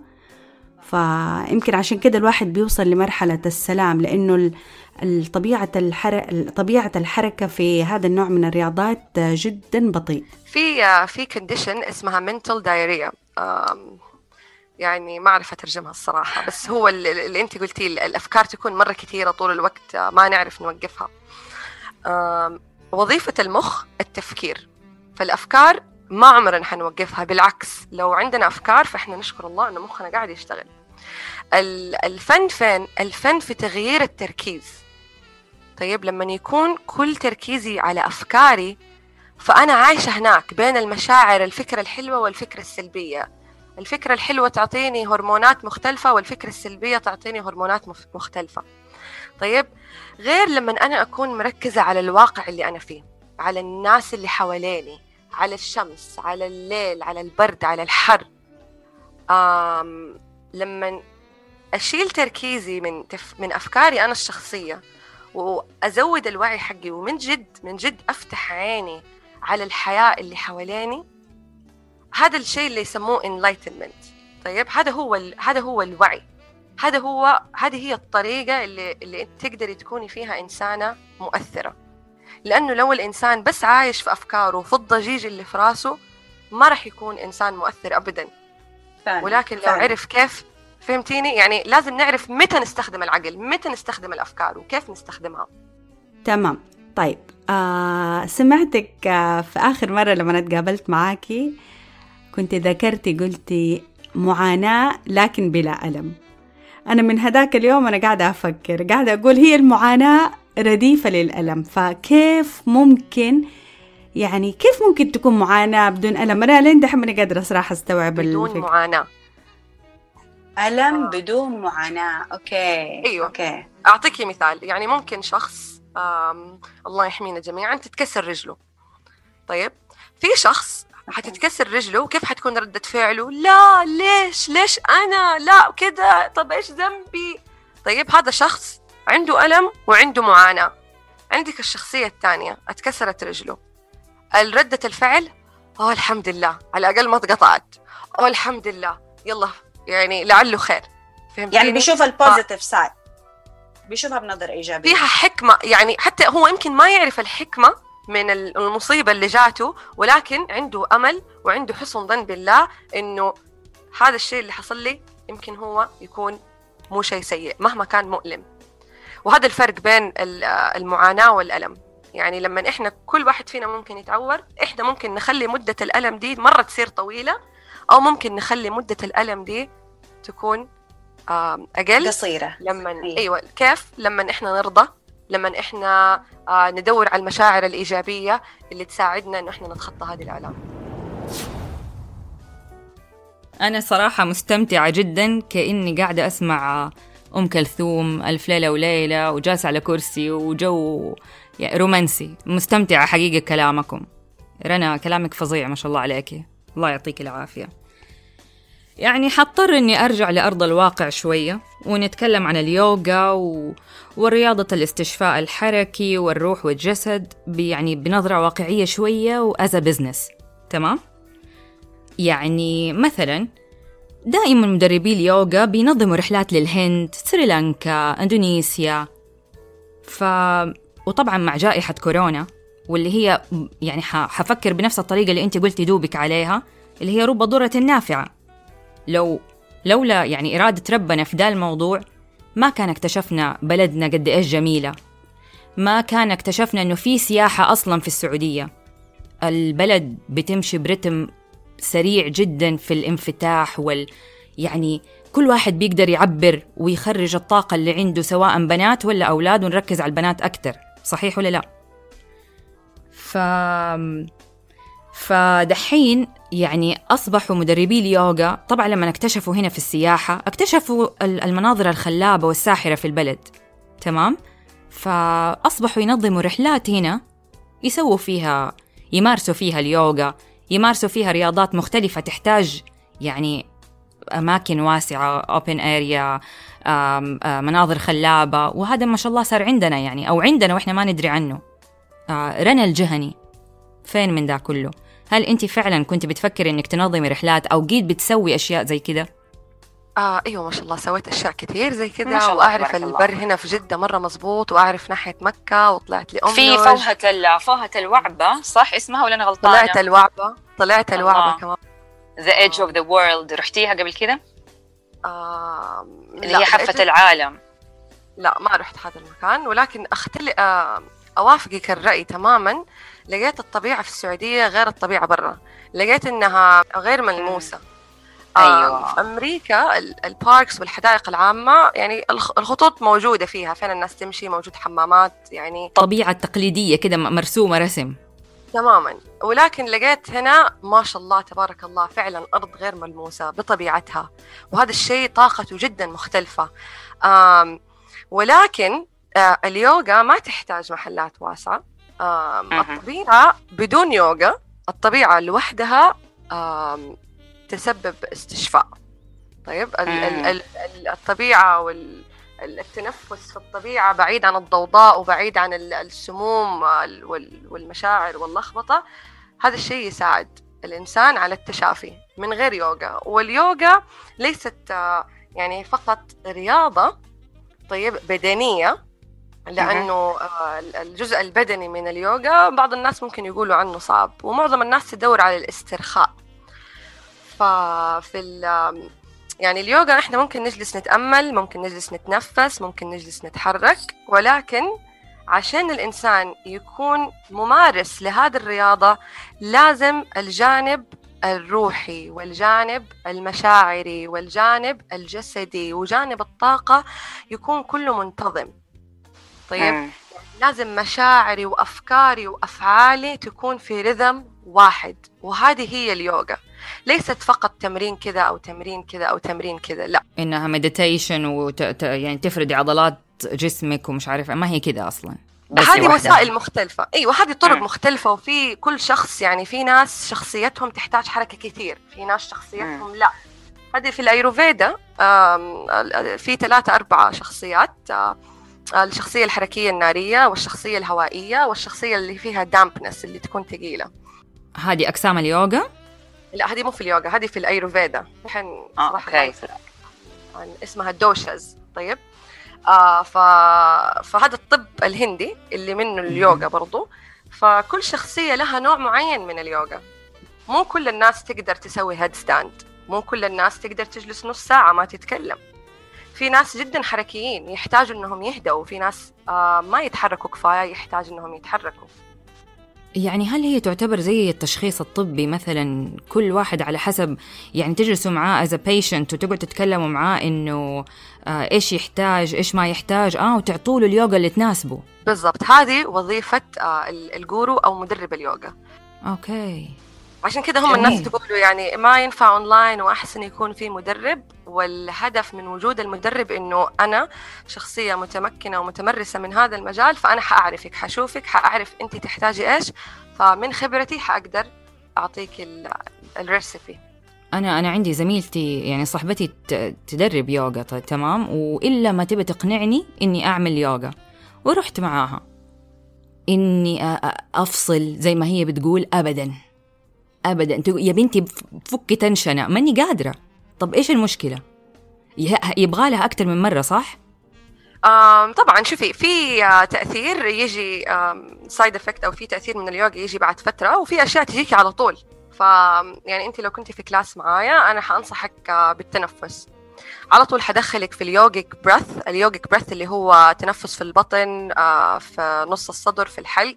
فيمكن عشان كده الواحد بيوصل لمرحلة السلام لأنه طبيعة الحركة طبيعة الحركة في هذا النوع من الرياضات جدا بطيء. في في كونديشن اسمها mental diarrhea. يعني ما أعرف أترجمها الصراحة بس هو اللي, أنت قلتي الأفكار تكون مرة كثيرة طول الوقت ما نعرف نوقفها. وظيفة المخ التفكير. فالأفكار ما عمرنا حنوقفها بالعكس لو عندنا أفكار فإحنا نشكر الله إنه مخنا قاعد يشتغل. الفن فين؟ الفن في تغيير التركيز. طيب لما يكون كل تركيزي على أفكاري فأنا عايشة هناك بين المشاعر الفكرة الحلوة والفكرة السلبية. الفكرة الحلوة تعطيني هرمونات مختلفة والفكرة السلبية تعطيني هرمونات مختلفة. طيب غير لما أنا أكون مركزة على الواقع اللي أنا فيه على الناس اللي حواليني على الشمس على الليل على البرد على الحر. آم لما أشيل تركيزي من تف من أفكاري أنا الشخصية وأزود الوعي حقي ومن جد من جد أفتح عيني على الحياة اللي حواليني هذا الشيء اللي يسموه enlightenment. طيب هذا هو هذا هو الوعي. هذا هو هذه هي الطريقة اللي اللي تقدري تكوني فيها إنسانة مؤثرة. لأنه لو الإنسان بس عايش في أفكاره وفي الضجيج اللي في راسه ما راح يكون إنسان مؤثر أبدا فعلا. ولكن لو فعلا. عرف كيف فهمتيني يعني لازم نعرف متى نستخدم العقل متى نستخدم الأفكار وكيف نستخدمها تمام طيب آه سمعتك آه في آخر مرة لما اتقابلت معاكي كنت ذكرتي قلتي معاناة لكن بلا ألم أنا من هذاك اليوم أنا قاعدة أفكر قاعدة أقول هي المعاناة رديفة للألم. فكيف ممكن يعني كيف ممكن تكون معاناة بدون ألم؟ أنا لين دحين ماني قادرة صراحة أستوعب بدون الفكرة. معاناة. ألم آه. بدون معاناة. أوكي. أيوة. okay. أعطيكي مثال. يعني ممكن شخص الله يحمينا جميعا تتكسر رجله. طيب. في شخص حتتكسر رجله وكيف حتكون ردة فعله؟ لا ليش؟ ليش أنا؟ لا كده؟ طب إيش ذنبي؟ طيب هذا شخص عنده ألم وعنده معاناة. عندك الشخصية الثانية اتكسرت رجله. ردة الفعل أوه الحمد لله. على الأقل ما اتقطعت أوه الحمد لله. يلا يعني لعله خير. فهمتيني؟ يعني بيشوف ال positive. side بيشوفها بنظرة إيجابية. فيها حكمة. يعني حتى هو يمكن ما يعرف الحكمة من المصيبة اللي جاته ولكن عنده أمل وعنده حسن ظن بالله إنه هذا الشيء اللي حصل لي يمكن هو يكون مو شيء سيء مهما كان مؤلم. وهذا الفرق بين المعاناة والألم. يعني لما إحنا كل واحد فينا ممكن يتعور إحنا ممكن نخلي مدة الألم دي مرة تصير طويلة أو ممكن نخلي مدة الألم دي تكون أقل قصيرة. لما أيوة, أيوة. كيف؟ لما إحنا نرضى لما إحنا آه، ندور على المشاعر الإيجابية اللي تساعدنا إنه إحنا نتخطى هذه الآلام. أنا صراحة مستمتعة جدا كأني قاعدة أسمع أم كلثوم ألف ليلة وليلة وجالسة على كرسي وجو رومانسي. مستمتعة حقيقة كلامكم. رنا كلامك فظيع ما شاء الله عليك. الله يعطيك العافية. يعني حضطر إني أرجع لأرض الواقع شوية ونتكلم عن اليوغا و... ورياضة الاستشفاء الحركي والروح والجسد يعني بنظرة واقعية شوية وأز بزنس تمام؟ يعني مثلا دائما مدربي اليوغا بينظموا رحلات للهند سريلانكا إندونيسيا. ف وطبعا مع جائحة كورونا واللي هي يعني حفكر بنفس الطريقة اللي أنت قلتي دوبك عليها اللي هي رب ضرة نافعة. لو لولا يعني إرادة ربنا في ذا الموضوع ما كان اكتشفنا بلدنا قد إيش جميلة. ما كان اكتشفنا إنه في سياحة أصلا في السعودية. البلد بتمشي برتم سريع جدا في الانفتاح وال يعني كل واحد بيقدر يعبر ويخرج الطاقة اللي عنده سواء بنات ولا أولاد ونركز على البنات أكتر صحيح ولا لا؟ ف فدحين يعني أصبحوا مدربي اليوغا طبعا لما اكتشفوا هنا في السياحة اكتشفوا المناظر الخلابة والساحرة في البلد تمام؟ فأصبحوا ينظموا رحلات هنا يسووا فيها يمارسوا فيها اليوغا يمارسوا فيها رياضات مختلفة تحتاج يعني أماكن واسعة أوبن أريا مناظر خلابة وهذا ما شاء الله صار عندنا يعني أو عندنا وإحنا ما ندري عنه. آه، رنا الجهني. فين من ذا كله؟ هل أنت فعلا كنت بتفكري إنك تنظمي رحلات أو قيد بتسوي أشياء زي كذا؟ آه أيوه ما شاء الله سويت أشياء كثير زي كذا وأعرف البر هنا في جدة مرة مزبوط وأعرف ناحية مكة وطلعت لأم في فوهة فوهة الوعبة صح؟ اسمها ولا أنا غلطانة؟ طلعت الوعبة. طلعت الوعبه كمان. the edge of the world رحتيها قبل كذا؟ آه اللي هي حفه العالم. لا ما رحت هذا المكان ولكن اختلف آه أوافقك الرأي تماما. لقيت الطبيعة في السعودية غير الطبيعة برا. لقيت إنها غير ملموسة. أيوه. أمريكا الباركس والحدائق العامة يعني الخطوط موجودة فيها. فين الناس تمشي؟ موجود حمامات يعني طبيعة تقليدية كده مرسومة رسم. تماما. ولكن لقيت هنا ما شاء الله تبارك الله فعلا أرض غير ملموسة بطبيعتها. وهذا الشيء طاقته جدا مختلفة. ولكن آه، اليوغا ما تحتاج محلات واسعة. الطبيعة بدون يوغا الطبيعة لوحدها تسبب استشفاء. طيب الطبيعة والتنفس في الطبيعة بعيد عن الضوضاء وبعيد عن السموم والمشاعر واللخبطة هذا الشيء يساعد الإنسان على التشافي من غير يوغا. واليوغا ليست يعني فقط رياضة طيب بدنية لأنه آه، الجزء البدني من اليوغا بعض الناس ممكن يقولوا عنه صعب ومعظم الناس تدور على الاسترخاء. ففي يعني اليوغا إحنا ممكن نجلس نتأمل ممكن نجلس نتنفس ممكن نجلس نتحرك ولكن عشان الإنسان يكون ممارس لهذه الرياضة لازم الجانب الروحي والجانب المشاعري والجانب الجسدي وجانب الطاقة يكون كله منتظم. طيب؟ لازم مشاعري وأفكاري وأفعالي تكون في رذم واحد وهذه هي اليوغا. ليست فقط تمرين كذا أو تمرين كذا أو تمرين كذا لا. إنها مديتيشن وت... يعني تفردي عضلات جسمك ومش عارفه ما هي كذا أصلا. هذه وسائل مختلفة. أيوة هذه طرق. مختلفة وفي كل شخص يعني في ناس شخصيتهم تحتاج حركة كثير في ناس شخصيتهم. لا. هذه في الأيورفيدا في ثلاثة أربعة شخصيات الشخصية الحركية النارية والشخصية الهوائية والشخصية اللي فيها dampness اللي تكون ثقيلة. هذه أقسام اليوغا؟ لا هذه مو في اليوغا هذه في الأيورفيدا. الحين آه، صراحة اسمها doshas طيب. آه ف... فهذا الطب الهندي اللي منه اليوغا برضو. فكل شخصية لها نوع معين من اليوغا. مو كل الناس تقدر تسوي headstand مو كل الناس تقدر تجلس نص ساعة ما تتكلم. في ناس جدا حركيين يحتاجوا إنهم يهدوا في ناس آه ما يتحركوا كفاية يحتاج إنهم يتحركوا. يعني هل هي تعتبر زي التشخيص الطبي مثلا كل واحد على حسب يعني تجلسوا معاه as a patient وتقعد تتكلموا معاه إنه آه إيش يحتاج إيش ما يحتاج آه وتعطوا له اليوغا اللي تناسبه. بالضبط. هذه وظيفة آه الجورو أو مدرب اليوغا. okay. عشان كده هم الناس تقولوا يعني ما ينفع اونلاين وأحسن يكون في مدرب والهدف من وجود المدرب إنه أنا شخصية متمكنة ومتمرسة من هذا المجال فأنا حأعرفك حشوفك حأعرف أنت تحتاجي إيش فمن خبرتي حأقدر أعطيك ال recipe أنا أنا عندي زميلتي يعني صاحبتي تدرب يوغا تمام؟ وإلا ما تبي تقنعني إني أعمل يوغا. ورحت معاها. إني أفصل زي ما هي بتقول ابدا. ابدا. يا بنتي فكي tension ة. ماني قادرة. طب إيش المشكلة؟ يبغى لها أكثر من مرة صح؟ طبعا. شوفي في تأثير يجي side effect أو في تأثير من اليوغا يجي بعد فترة وفي أشياء تجيكي على طول. ف يعني أنت لو كنت في class معايا أنا حأنصحك بالتنفس. على طول حدخلك في ال yogic breath ال yogic breath اللي هو تنفس في البطن في نص الصدر في الحلق.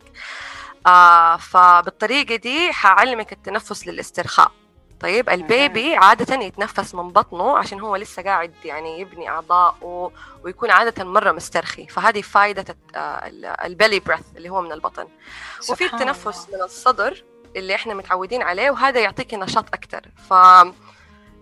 آه فبالطريقة دي حعلمك التنفس للاسترخاء. طيب ال baby عادة يتنفس من بطنه عشان هو لسه قاعد يعني يبني أعضاءه ويكون عادة مرة مسترخي. فهذه فائدة ال belly breath اللي هو من البطن. وفي التنفس من الصدر اللي إحنا متعودين عليه وهذا يعطيك نشاط أكثر ف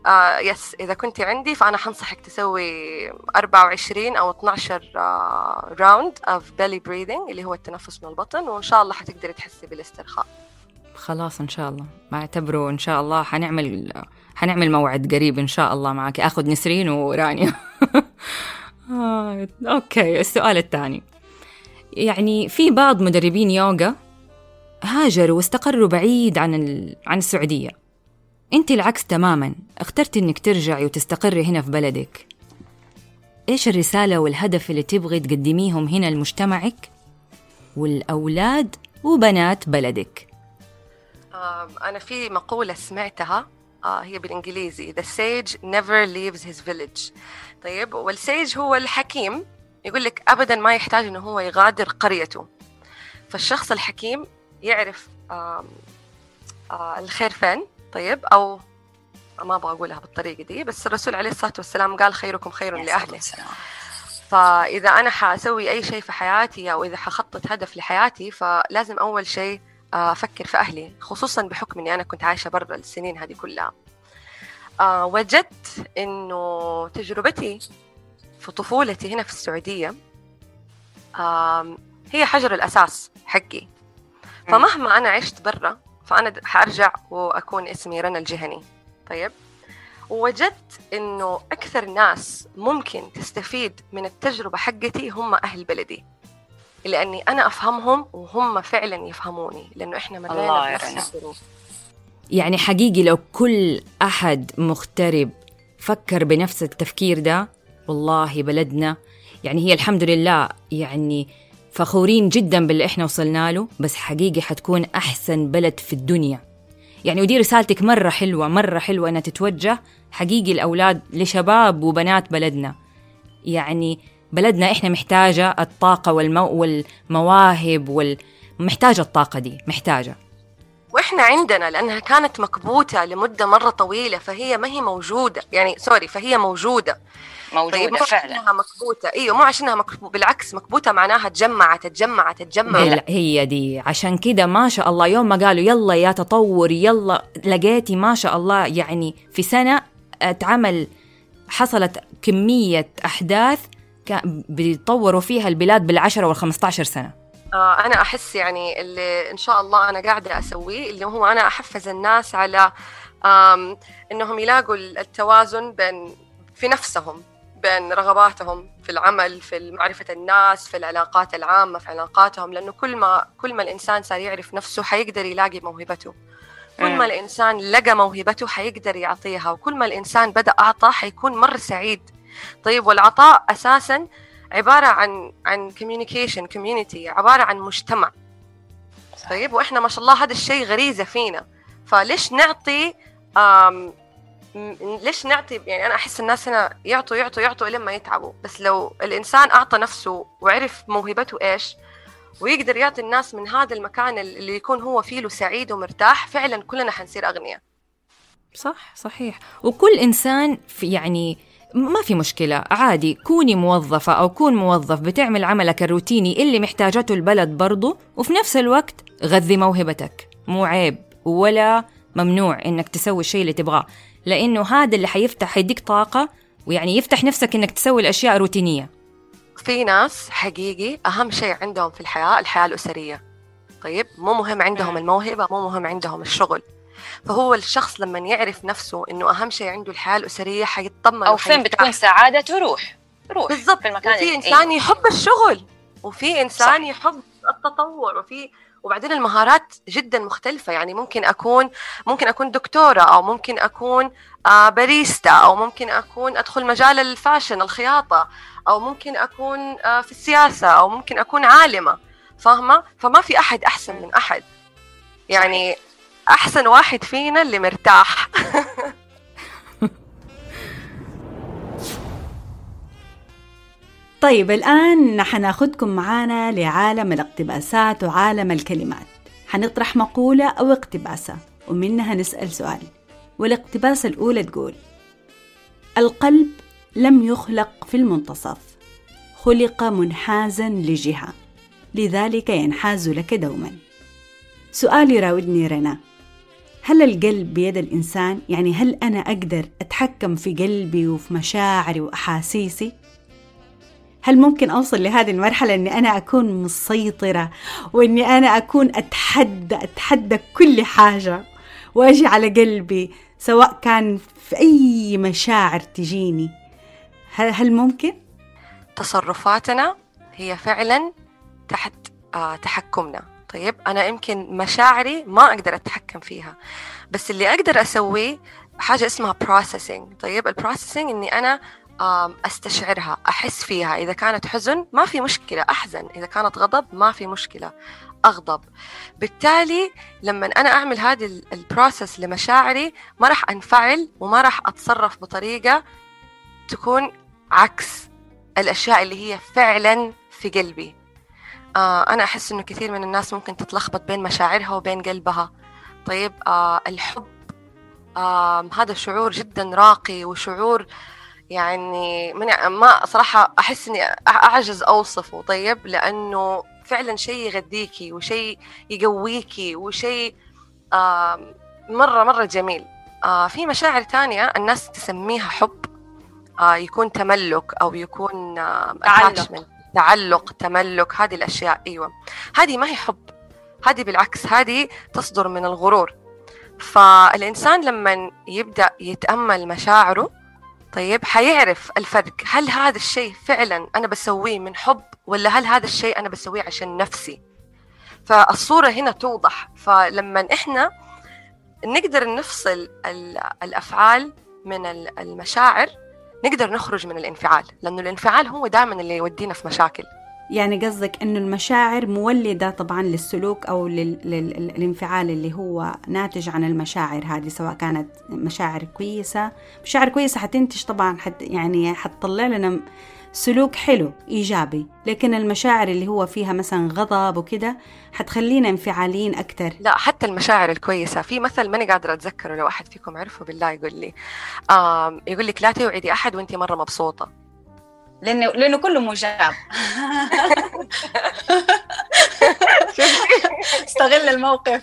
آه yes إذا كنت عندي فأنا حنصحك تسوي 24 أو 12 آه round of belly breathing اللي هو التنفس من البطن وإن شاء الله حتقدري تحسي بالاسترخاء. خلاص إن شاء الله. ما اعتبره إن شاء الله. حنعمل حنعمل موعد قريب إن شاء الله معك. آخذ نسرين ورانيا. آه، okay. السؤال الثاني. يعني في بعض مدربين يوغا هاجروا واستقروا بعيد عن. عن السعودية. أنت العكس تماما. اخترتي إنك ترجعي وتستقري هنا في بلدك. إيش الرسالة والهدف اللي تبغي تقدميهم هنا لمجتمعك؟ والأولاد وبنات بلدك. أنا في مقولة سمعتها آه هي بالإنجليزي. The sage never leaves his village. طيب والسيج هو الحكيم. يقول لك أبدا ما يحتاج إنه هو يغادر قريته. فالشخص الحكيم يعرف آه الخير فين؟ طيب أو ما أبغى أقولها بالطريقة دي بس الرسول عليه الصلاة والسلام قال خيركم خير لأهله. فإذا أنا حأسوي أي شيء في حياتي أو إذا حخطط هدف لحياتي فلازم أول شيء أفكر في أهلي خصوصا بحكم إني أنا كنت عايشة برا السنين هذه كلها. آه وجدت إنه تجربتي في طفولتي هنا في السعودية آه هي حجر الأساس حقي. فمهما أنا عشت برا فأنا حأرجع وأكون اسمي رنا الجهني. طيب. ووجدت إنه أكثر ناس ممكن تستفيد من التجربة حقتي هم أهل بلدي. لأني أنا أفهمهم وهم فعلا يفهموني لأنه إحنا مرينا بنفس الظروف يعني حقيقي لو كل أحد مغترب فكر بنفس التفكير ده والله بلدنا يعني هي الحمد لله يعني فخورين جدا باللي إحنا وصلنا له بس حقيقي حتكون أحسن بلد في الدنيا. يعني ودي رسالتك مرة حلوة مرة حلوة إنها تتوجه حقيقي الأولاد لشباب وبنات بلدنا. يعني بلدنا إحنا محتاجة الطاقة والمو... والمواهب وال... محتاجة الطاقة دي محتاجة. وإحنا عندنا لأنها كانت مكبوتة لمدة مرة طويلة فهي ما هي موجودة. يعني سوري فهي موجودة. موجودة طيب فعلا. عشانها مكبوتة. إيوه مو عشانها مكبوته بالعكس مكبوتة معناها تجمعت تجمعت تجمعت. هي دي. عشان كده ما شاء الله يوم ما قالوا يلا يا تطور يلا لقيتي ما شاء الله يعني في سنة اتعمل حصلت كمية أحداث بيطوروا فيها البلاد بالعشرة والخمسة سنة. آه أنا أحس يعني اللي إن شاء الله أنا قاعدة أسويه اللي هو أنا أحفز الناس على إنهم يلاقوا التوازن بين في نفسهم بين رغباتهم في العمل في معرفة الناس في العلاقات العامة في علاقاتهم لأنه كل ما كل ما الإنسان صار يعرف نفسه حيقدر يلاقي موهبته. كل ما الإنسان لقى موهبته حيقدر يعطيها وكل ما الإنسان بدأ أعطى حيكون مرة سعيد. طيب والعطاء أساسا عبارة عن عن communication community عبارة عن مجتمع. طيب وإحنا ما شاء الله هذا الشيء غريزة فينا. فليش نعطي آم ليش نعطي يعني أنا أحس الناس هنا يعطوا يعطوا يعطوا لما يتعبوا. بس لو الإنسان أعطى نفسه وعرف موهبته إيش ويقدر يعطي الناس من هذا المكان اللي يكون هو فيه له سعيد ومرتاح فعلا كلنا حنصير أغنياء. صح صحيح. وكل إنسان في يعني ما في مشكلة عادي كوني موظفة أو كون موظف بتعمل عملك الروتيني اللي محتاجته البلد برضو وفي نفس الوقت غذي موهبتك. مو عيب ولا ممنوع إنك تسوي الشيء اللي تبغاه لأنه هذا اللي حيفتح حيديك طاقة ويعني يفتح نفسك إنك تسوي الأشياء روتينية. في ناس حقيقي أهم شيء عندهم في الحياة الحياة الأسرية. طيب مو مهم عندهم الموهبة مو مهم عندهم الشغل. فهو الشخص لما يعرف نفسه إنه أهم شيء عنده الحياة الأسرية حيطمن أو فين بتكون سعادته؟ روح روح بالضبط. في المكان وفي إنسان أيه. يحب الشغل وفي إنسان صح. يحب التطور وفي وبعدين المهارات جدا مختلفة. يعني ممكن أكون ممكن أكون دكتورة أو ممكن أكون آه باريستا أو ممكن أكون أدخل مجال الفاشن الخياطة أو ممكن أكون آه في السياسة أو ممكن أكون عالمة. فاهمة؟ فما في أحد أحسن من أحد. يعني أحسن واحد فينا اللي مرتاح. طيب الآن حناخدكم معانا لعالم الاقتباسات وعالم الكلمات. حنطرح مقولة أو اقتباسة ومنها نسأل سؤال. والاقتباسة الأولى تقول القلب لم يخلق في المنتصف خلق منحازا لجهة لذلك ينحاز لك دوما. سؤال يراودني رنا هل القلب بيد الإنسان؟ يعني هل أنا أقدر أتحكم في قلبي وفي مشاعري وأحاسيسي؟ هل ممكن أوصل لهذه المرحلة أني أنا أكون مسيطرة وأني أنا أكون أتحدى أتحدى كل حاجة وأجي على قلبي سواء كان في أي مشاعر تجيني هل, هل ممكن؟ تصرفاتنا هي فعلا تحت آه تحكمنا طيب أنا يمكن مشاعري ما أقدر أتحكم فيها بس اللي أقدر أسويه حاجة اسمها processing. طيب البروسيسنج إني أنا أستشعرها أحس فيها. إذا كانت حزن ما في مشكلة أحزن. إذا كانت غضب ما في مشكلة أغضب. بالتالي لما أنا أعمل هذه البروسس لمشاعري ما راح أنفعل وما راح أتصرف بطريقة تكون عكس الأشياء اللي هي فعلا في قلبي. آه أنا أحس إنه كثير من الناس ممكن تتلخبط بين مشاعرها وبين قلبها. طيب آه الحب آه هذا شعور جدا راقي وشعور يعني من ما صراحة أحس إني أعجز أوصفه. طيب لأنه فعلا شيء يغذيكي وشيء يقويكي وشيء آه مرة مرة جميل. آه في مشاعر تانية الناس تسميها حب آه يكون تملك أو يكون آه تعلق. تعلق تملك هذه الأشياء أيوة. هذه ما هي حب. هذه بالعكس هذه تصدر من الغرور. فالإنسان لما يبدأ يتأمل مشاعره طيب حيعرف الفرق. هل هذا الشيء فعلا أنا بسويه من حب ولا هل هذا الشيء أنا بسويه عشان نفسي؟ فالصورة هنا توضح. فلما إحنا نقدر نفصل الأفعال من المشاعر نقدر نخرج من الانفعال لأنه الانفعال هو دائما اللي يودينا في مشاكل. يعني قصدك إنه المشاعر مولدة طبعا للسلوك أو للانفعال اللي هو ناتج عن المشاعر هذه سواء كانت مشاعر كويسة. مشاعر كويسة حتنتج طبعا حت يعني حتطلع لنا سلوك حلو إيجابي. لكن المشاعر اللي هو فيها مثلا غضب وكده حتخلينا انفعاليين أكتر. لا حتى المشاعر الكويسة. في مثل ماني قادرة أتذكره لو أحد فيكم عرفه بالله يقول لي آه يقول لك لا توعدي أحد وأنت مرة مبسوطة. لأنه لأنه كله مجاب. استغل الموقف.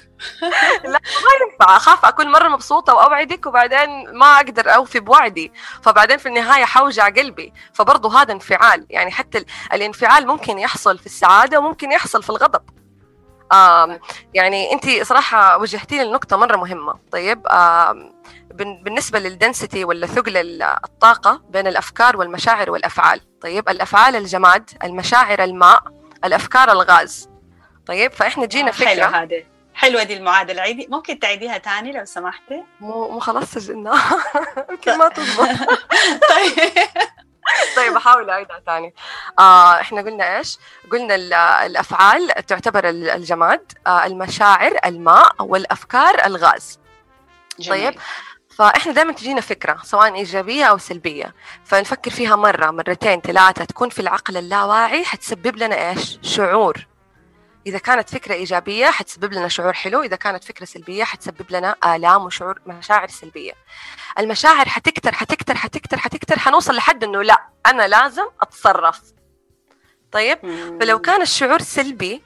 لا. ما ينفع أخاف أكون مرة مبسوطة وأوعدك وبعدين ما أقدر أوفي بوعدي. فبعدين في النهاية حوجع قلبي. فبرضه هذا انفعال. يعني حتى الانفعال ممكن يحصل في السعادة وممكن يحصل في الغضب. يعني انت صراحة وجهتي لي نقطه مرة مهمة. طيب آم بالنسبة للدنسيتي ولا ثقل الطاقة بين الأفكار والمشاعر والأفعال. طيب الأفعال الجماد المشاعر الماء الأفكار الغاز. طيب فإحنا جينا آه، فكرة. حلو هذه. حلوة دي المعادلة. عيدي ممكن تعيديها تاني لو سمحتي؟ مو مو خلاص سجلناها. يمكن ما تضبط طيب. طيب أحاول أعيدها ثاني آه إحنا قلنا إيش؟ قلنا الأفعال تعتبر الجماد آه المشاعر الماء والأفكار الغاز. جميل. طيب فإحنا دائما تجينا فكرة سواء إيجابية أو سلبية. فنفكر فيها مرة مرتين ثلاثة تكون في العقل اللاواعي حتسبب لنا إيش؟ شعور. إذا كانت فكرة إيجابية حتسبب لنا شعور حلو إذا كانت فكرة سلبية حتسبب لنا آلام وشعور مشاعر سلبية. المشاعر حتكتر حتكتر حتكتر حتكتر حنوصل لحد إنه لا أنا لازم أتصرف. طيب؟ فلو كان الشعور سلبي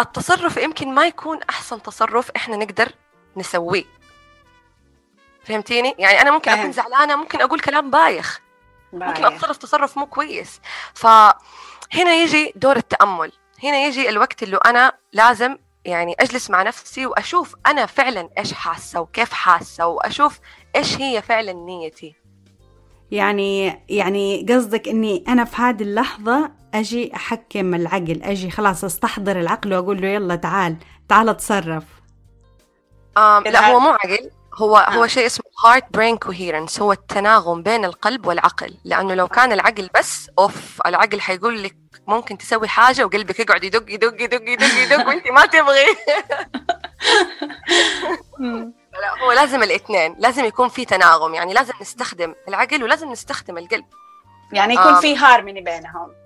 التصرف يمكن ما يكون أحسن تصرف إحنا نقدر نسويه. فهمتيني؟ يعني أنا ممكن أكون زعلانة ممكن أقول كلام بايخ. ممكن أتصرف تصرف مو كويس. فهنا يجي دور التأمل. هنا يجي الوقت اللي أنا لازم يعني أجلس مع نفسي وأشوف أنا فعلا إيش حاسة وكيف حاسة وأشوف إيش هي فعلا نيتي. يعني يعني قصدك إني أنا في هذه اللحظة أجي أحكم العقل أجي خلاص أستحضر العقل وأقول له يلا تعال تعال تصرف لا هو مو عقل هو آه. هو شيء اسمه heart brain coherence هو التناغم بين القلب والعقل. لأنه لو كان العقل بس أوف العقل حيقول لك ممكن تسوي حاجة وقلبك يقعد يدق يدق يدق يدق يدق وأنت ما تبغي. لا هو لازم الاثنين. لازم يكون في تناغم. يعني لازم نستخدم العقل ولازم نستخدم القلب. يعني يكون آه. في هارموني بينهم.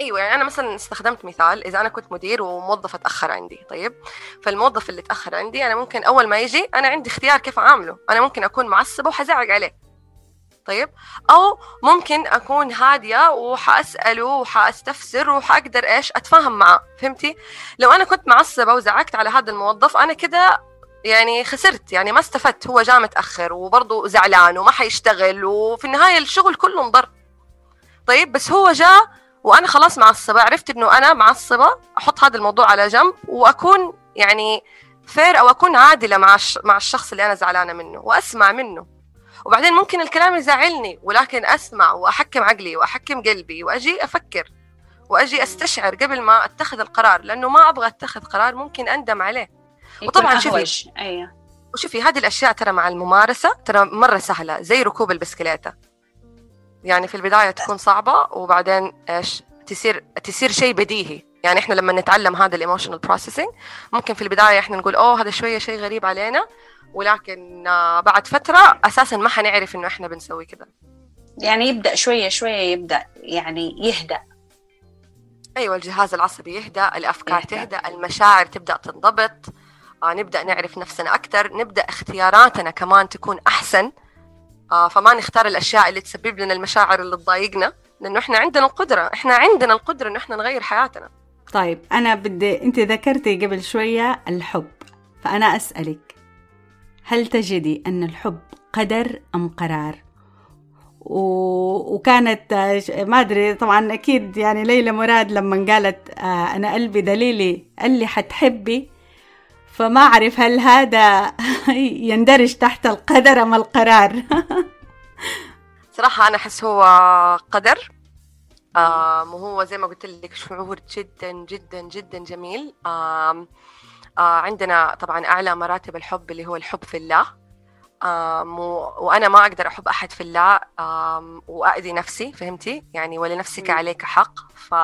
إيوه يعني أنا مثلا استخدمت مثال إذا أنا كنت مدير وموظف اتاخر عندي طيب؟ فالموظف اللي اتاخر عندي أنا ممكن أول ما يجي أنا عندي اختيار كيف أعامله. أنا ممكن أكون معصبه وحزعق عليه طيب؟ أو ممكن أكون هادية وحأسأله وحأستفسر وحأقدر إيش؟ أتفاهم معاه فهمتي؟ لو أنا كنت معصبة وزعقت على هذا الموظف أنا كده يعني خسرت يعني ما استفدت هو جاء متأخر وبرضه زعلان وما حيشتغل وفي النهاية الشغل كله انضر طيب؟ بس هو جاء وأنا خلاص معصبه عرفت إنه أنا معصبه أحط هذا الموضوع على جنب وأكون يعني فير أو أكون عادلة مع مع الشخص اللي أنا زعلانة منه وأسمع منه. وبعدين ممكن الكلام يزعلني ولكن أسمع وأحكم عقلي وأحكم قلبي وأجي أفكر وأجي أستشعر قبل ما أتخذ القرار لأنه ما أبغى أتخذ قرار ممكن أندم عليه. وطبعا شوفي أيوه. وشوفي هذه الأشياء ترى مع الممارسة ترى مرة سهلة زي ركوب البسكليتة. يعني في البداية تكون صعبة وبعدين إيش تصير تصير شيء بديهي. يعني إحنا لما نتعلم هذا ال emotional processing ممكن في البداية إحنا نقول أوه هذا شوية شيء غريب علينا. ولكن آه، بعد فترة أساسا ما حنعرف إنه إحنا بنسوي كذا. يعني يبدأ شوية شوية يبدأ يعني يهدأ. أيوه الجهاز العصبي يهدأ الأفكار يهدأ. تهدأ المشاعر تبدأ تنضبط. آه نبدأ نعرف نفسنا أكثر نبدأ اختياراتنا كمان تكون أحسن. آه فما نختار الأشياء اللي تسبب لنا المشاعر اللي تضايقنا لأنه إحنا عندنا القدرة إحنا عندنا القدرة انه إحنا نغير حياتنا. طيب أنا بدي أنت ذكرتي قبل شوية الحب فأنا أسألك هل تجدي أن الحب قدر أم قرار؟ و... وكانت ما أدري طبعا أكيد يعني ليلى مراد لما قالت آه، أنا قلبي دليلي قال لي حتحبي فما أعرف هل هذا يندرج تحت القدر أم القرار. صراحة أنا أحس هو قدر. آم وهو زي ما قلت لك شعور جدا جدا جدا جميل. آم آه عندنا طبعا أعلى مراتب الحب اللي هو الحب في الله. آم وأنا ما أقدر أحب أحد في الله. آم وأأذي نفسي فهمتي؟ يعني ولنفسك عليك حق. ف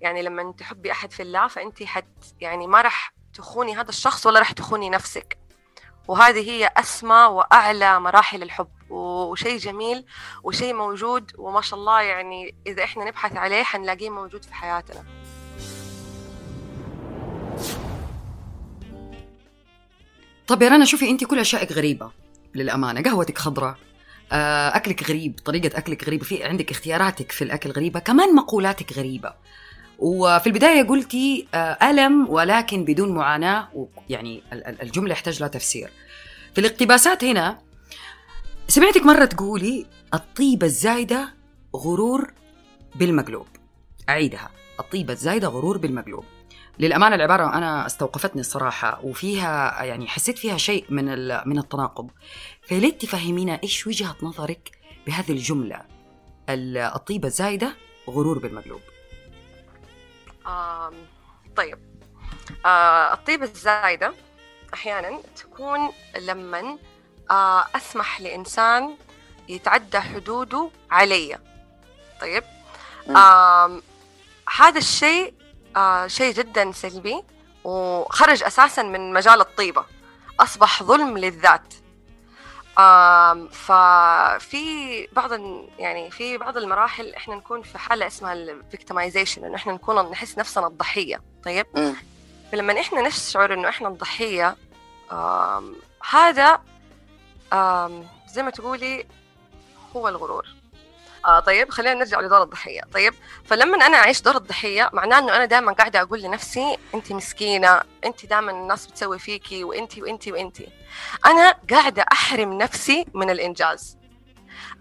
يعني لما تحبي أحد في الله فأنت حت يعني ما راح تخوني هذا الشخص ولا راح تخوني نفسك؟ وهذه هي أسمى وأعلى مراحل الحب. وشيء جميل وشيء موجود وما شاء الله يعني إذا إحنا نبحث عليه حنلاقيه موجود في حياتنا. طب يا رنا شوفي أنت كل أشيائك غريبة. للأمانة قهوتك خضراء آه، أكلك غريب طريقة أكلك غريبة في عندك اختياراتك في الأكل غريبة كمان مقولاتك غريبة. وفي البداية قلتي آه، ألم ولكن بدون معاناة يعني الجملة يحتاج لها تفسير. في الاقتباسات هنا سمعتك مرة تقولي الطيبة الزايدة غرور بالمقلوب. أعيدها. الطيبة الزايدة غرور بالمقلوب. للأمانة العبارة أنا استوقفتني الصراحة وفيها يعني حسيت فيها شيء من من التناقض. فليت تفهمينا إيش وجهة نظرك بهذه الجملة؟ الطيبة الزايدة غرور بالمقلوب. طيب. آه الطيبة الزايدة أحيانا تكون لمن آه أسمح لإنسان يتعدى حدوده علي. طيب. هذا الشيء آه شيء جدا سلبي وخرج أساسا من مجال الطيبة. أصبح ظلم للذات. ففي بعض يعني في بعض المراحل إحنا نكون في حالة اسمها الفيكتمايزيشن إنه إحنا نكون نحس نفسنا الضحية. طيب؟ فلما إحنا نشعر إنه إحنا الضحية هذا زي ما تقولي هو الغرور. آه طيب خلينا نرجع لدور الضحية. طيب فلما أنا أعيش دور الضحية معناه إنه أنا دائما قاعدة أقول لنفسي أنت مسكينة أنت دائما الناس بتسوي فيكي وأنت وأنت وأنت. أنا قاعدة أحرم نفسي من الإنجاز.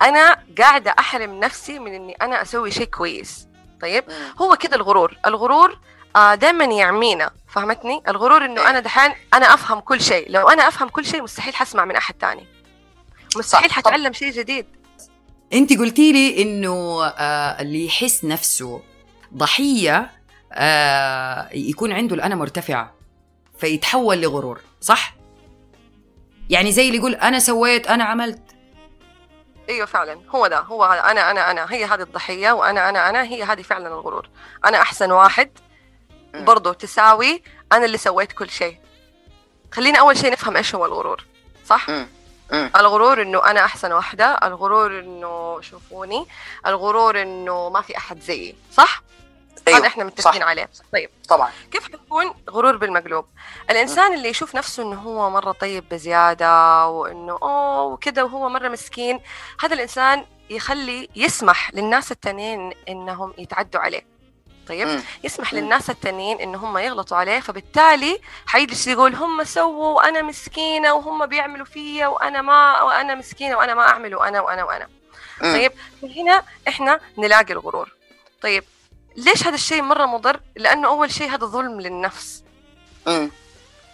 أنا قاعدة أحرم نفسي من إني أنا أسوي شيء كويس. طيب هو كده الغرور. الغرور آه دائما يعمينا. فهمتني؟ الغرور إنه أنا دحين أنا أفهم كل شيء. لو أنا أفهم كل شيء مستحيل حسمع من أحد تاني. مستحيل حتعلم شيء جديد. انت قلتي لي انه آه اللي يحس نفسه ضحية آه يكون عنده الأنا مرتفعة فيتحول لغرور صح؟ يعني زي اللي يقول أنا سويت أنا عملت. أيوه فعلا هو ده هو أنا أنا أنا هي هذه الضحية وأنا أنا أنا هي هذه فعلا الغرور. أنا أحسن واحد برضه تساوي أنا اللي سويت كل شيء. خلينا أول شيء نفهم إيش هو الغرور صح؟ م. الغرور إنه أنا أحسن واحدة الغرور إنه شوفوني الغرور إنه ما في أحد زيي صح؟ أيوه. هذا إحنا متفقين عليه. طيب طبعا. كيف حيكون غرور بالمقلوب؟ الإنسان اللي يشوف نفسه إنه هو مرة طيب بزيادة وإنه أوه وكذا وهو مرة مسكين هذا الإنسان يخلي يسمح للناس التانيين إنهم يتعدوا عليه. طيب. يسمح. للناس التانيين إن هم يغلطوا عليه فبالتالي حيجلس يقول هم سووا وأنا مسكينة وهم بيعملوا فيا وأنا ما وأنا مسكينة وأنا ما اعمل وأنا وأنا وأنا. طيب هنا إحنا نلاقي الغرور طيب ليش هذا الشيء مرة مضر لأنه أول شيء هذا ظلم للنفس.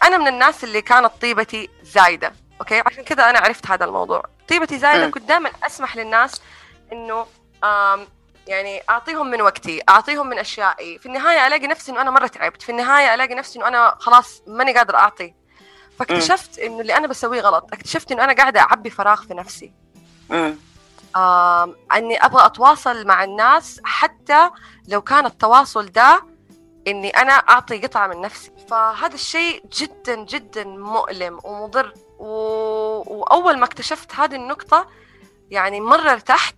أنا من الناس اللي كانت طيبتي زايدة أوكي عشان كذا أنا عرفت هذا الموضوع طيبتي زايدة كنت دائما أسمح للناس إنه يعني أعطيهم من وقتي أعطيهم من أشيائي. في النهاية ألاقي نفسي إنه أنا مرة تعبت. في النهاية ألاقي نفسي إنه أنا خلاص ماني قادرة أعطي. فاكتشفت إنه اللي أنا بسويه غلط. اكتشفت إنه أنا قاعدة أعبي فراغ في نفسي. آه إني أبغى أتواصل مع الناس حتى لو كان التواصل ده إني أنا أعطي قطعة من نفسي. فهذا الشيء جدا جدا مؤلم ومضر. و... وأول ما اكتشفت هذه النقطة يعني مرة ارتحت.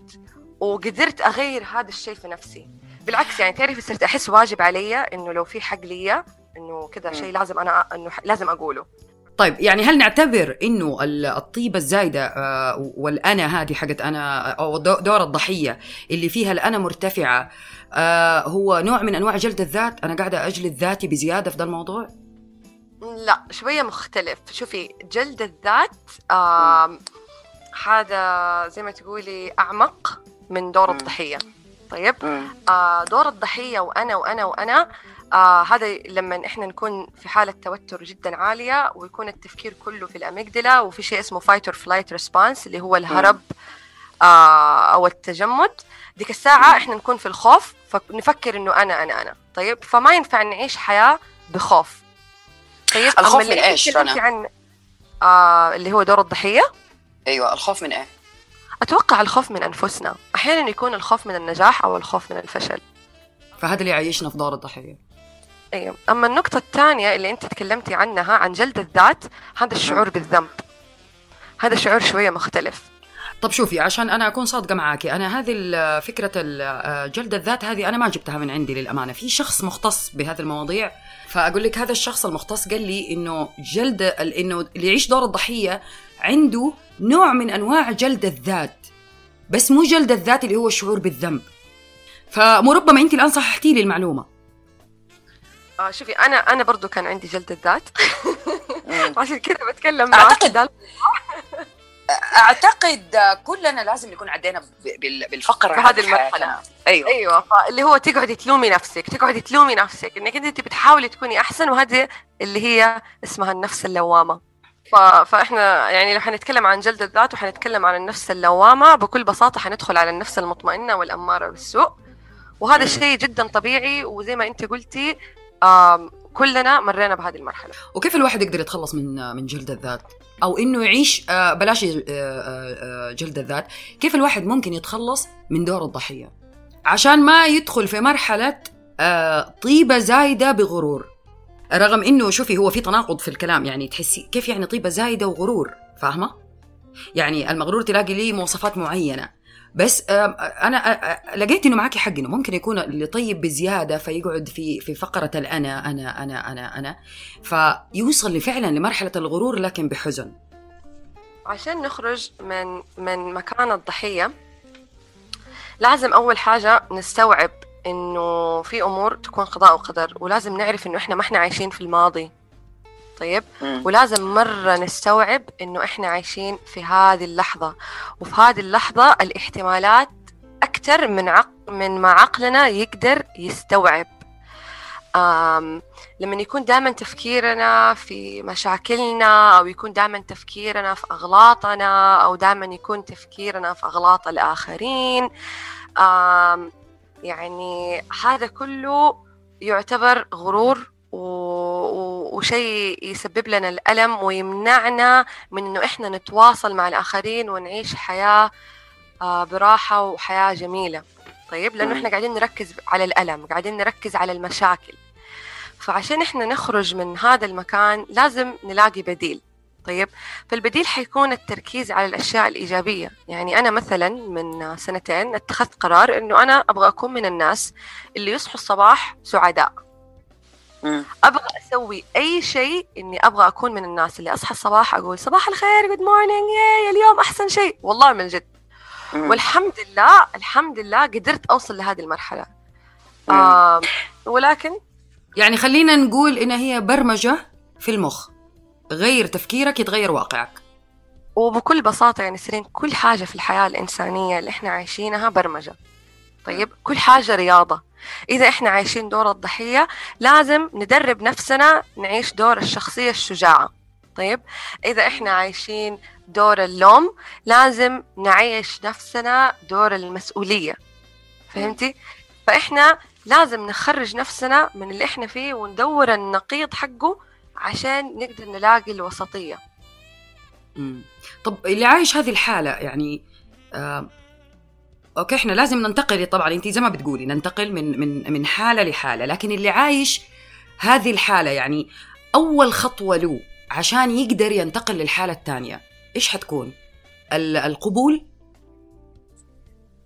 وقدرت أغير هذا الشيء في نفسي. بالعكس يعني تعرفي صرت أحس واجب علي إنه لو في حق لي إنه كذا شيء لازم أنا إنه لازم أقوله. طيب يعني هل نعتبر إنه الطيبة الزايدة آه، والأنا هذه حقت أنا أو دور الضحية اللي فيها الأنا مرتفعة آه، هو نوع من أنواع جلد الذات؟ أنا قاعدة أجلد ذاتي بزيادة في ذا الموضوع؟ لا شوية مختلف. شوفي جلد الذات هذا زي ما تقولي أعمق. من دور الضحية. طيب؟ آه دور الضحية وأنا وأنا وأنا. آه هذا لما إحنا نكون في حالة توتر جدا عالية ويكون التفكير كله في ال amygdala وفي شيء اسمه fight or flight response اللي هو الهرب آه أو التجمد. ديك الساعة إحنا نكون في الخوف فنفكر إنه أنا أنا أنا. طيب؟ فما ينفع نعيش حياة بخوف. طيب؟ الخوف من إيش؟ رنا؟ عن آه اللي هو دور الضحية. أيوه الخوف من إيه؟ أتوقع الخوف من أنفسنا. أحيانا يكون الخوف من النجاح أو الخوف من الفشل. فهذا اللي يعيشنا في دور الضحية. أيوة أما النقطة الثانية اللي أنت تكلمتي عنها عن جلد الذات هذا الشعور بالذنب. هذا شعور شوية مختلف. طب شوفي عشان أنا أكون صادقة معاكي أنا هذه فكرة جلد الذات هذه أنا ما جبتها من عندي للأمانة. في شخص مختص بهذه المواضيع فأقول لك هذا الشخص المختص قال لي إنه جلد إنه اللي يعيش دور الضحية عنده نوع من أنواع جلد الذات بس مو جلد الذات اللي هو الشعور بالذنب. فمربما أنت الآن صححتي لي المعلومة. آه شوفي أنا أنا برضو كان عندي جلد الذات. عشان كذا بتكلم اعتقد أعتقد كلنا لازم نكون عدينا بالفقره في هذه المرحلة. أيوه. أيوه. اللي هو تقعدي تلومي نفسك تقعدي تلومي نفسك إنك أنت بتحاولي تكوني أحسن وهذه اللي هي اسمها النفس اللوامة. فإحنا يعني لو حنتكلم عن جلد الذات وحنتكلم عن النفس اللوامة بكل بساطة حندخل على النفس المطمئنة والأمارة بالسوء وهذا الشيء جدا طبيعي وزي ما أنت قلتي كلنا مرينا بهذه المرحلة. وكيف الواحد يقدر يتخلص من من جلد الذات؟ أو إنه يعيش آه، بلاش آه، آه، جلد الذات. كيف الواحد ممكن يتخلص من دور الضحية؟ عشان ما يدخل في مرحلة طيبة زايدة بغرور. رغم إنه شوفي هو في تناقض في الكلام يعني تحسي كيف يعني طيبة زايدة وغرور فاهمة؟ يعني المغرور تلاقي ليه مواصفات معينة. بس أنا لقيت إنه معك حق إنه ممكن يكون اللي طيب بزيادة فيقعد في في فقرة الأنا أنا أنا أنا أنا. فيوصل فعلا لمرحلة الغرور لكن بحزن. عشان نخرج من من مكان الضحية لازم أول حاجة نستوعب إنه في أمور تكون قضاء وقدر ولازم نعرف إنه إحنا ما إحنا عايشين في الماضي. طيب؟ ولازم مرة نستوعب إنه إحنا عايشين في هذه اللحظة. وفي هذه اللحظة الاحتمالات أكثر من عق من ما عقلنا يقدر يستوعب. آم لما يكون دائما تفكيرنا في مشاكلنا أو يكون دائما تفكيرنا في أغلاطنا أو دائما يكون تفكيرنا في أغلاط الآخرين آم يعني هذا كله يعتبر غرور وشيء يسبب لنا الألم ويمنعنا من إنه إحنا نتواصل مع الآخرين ونعيش حياة آه، براحة وحياة جميلة. طيب لأنه إحنا قاعدين نركز على الألم قاعدين نركز على المشاكل. فعشان إحنا نخرج من هذا المكان لازم نلاقي بديل. طيب فالبديل حيكون التركيز على الأشياء الإيجابية. يعني أنا مثلا من سنتين اتخذت قرار إنه أنا أبغى أكون من الناس اللي يصحوا الصباح سعداء. أبغى أسوي أي شيء إني أبغى أكون من الناس اللي أصحى الصباح أقول صباح الخير good morning yay اليوم أحسن شيء. والله من جد. والحمد لله الحمد لله قدرت أوصل لهذه المرحلة. آه ولكن يعني خلينا نقول إن هي برمجة في المخ. غير تفكيرك يتغير واقعك. وبكل بساطة يعني سيرين كل حاجة في الحياة الإنسانية اللي إحنا عايشينها برمجة. طيب؟ كل حاجة رياضة. إذا إحنا عايشين دور الضحية لازم ندرب نفسنا نعيش دور الشخصية الشجاعة. طيب؟ إذا إحنا عايشين دور اللوم لازم نعيش نفسنا دور المسؤولية. فهمتي؟ فإحنا لازم نخرج نفسنا من اللي إحنا فيه وندور النقيض حقه عشان نقدر نلاقي الوسطية. مم. طب اللي عايش هذه الحالة يعني آه أوكي إحنا لازم ننتقل طبعا انت زي ما بتقولي ننتقل من من من حالة لحالة لكن اللي عايش هذه الحالة يعني أول خطوة له عشان يقدر ينتقل للحالة الثانية إيش حتكون؟ القبول؟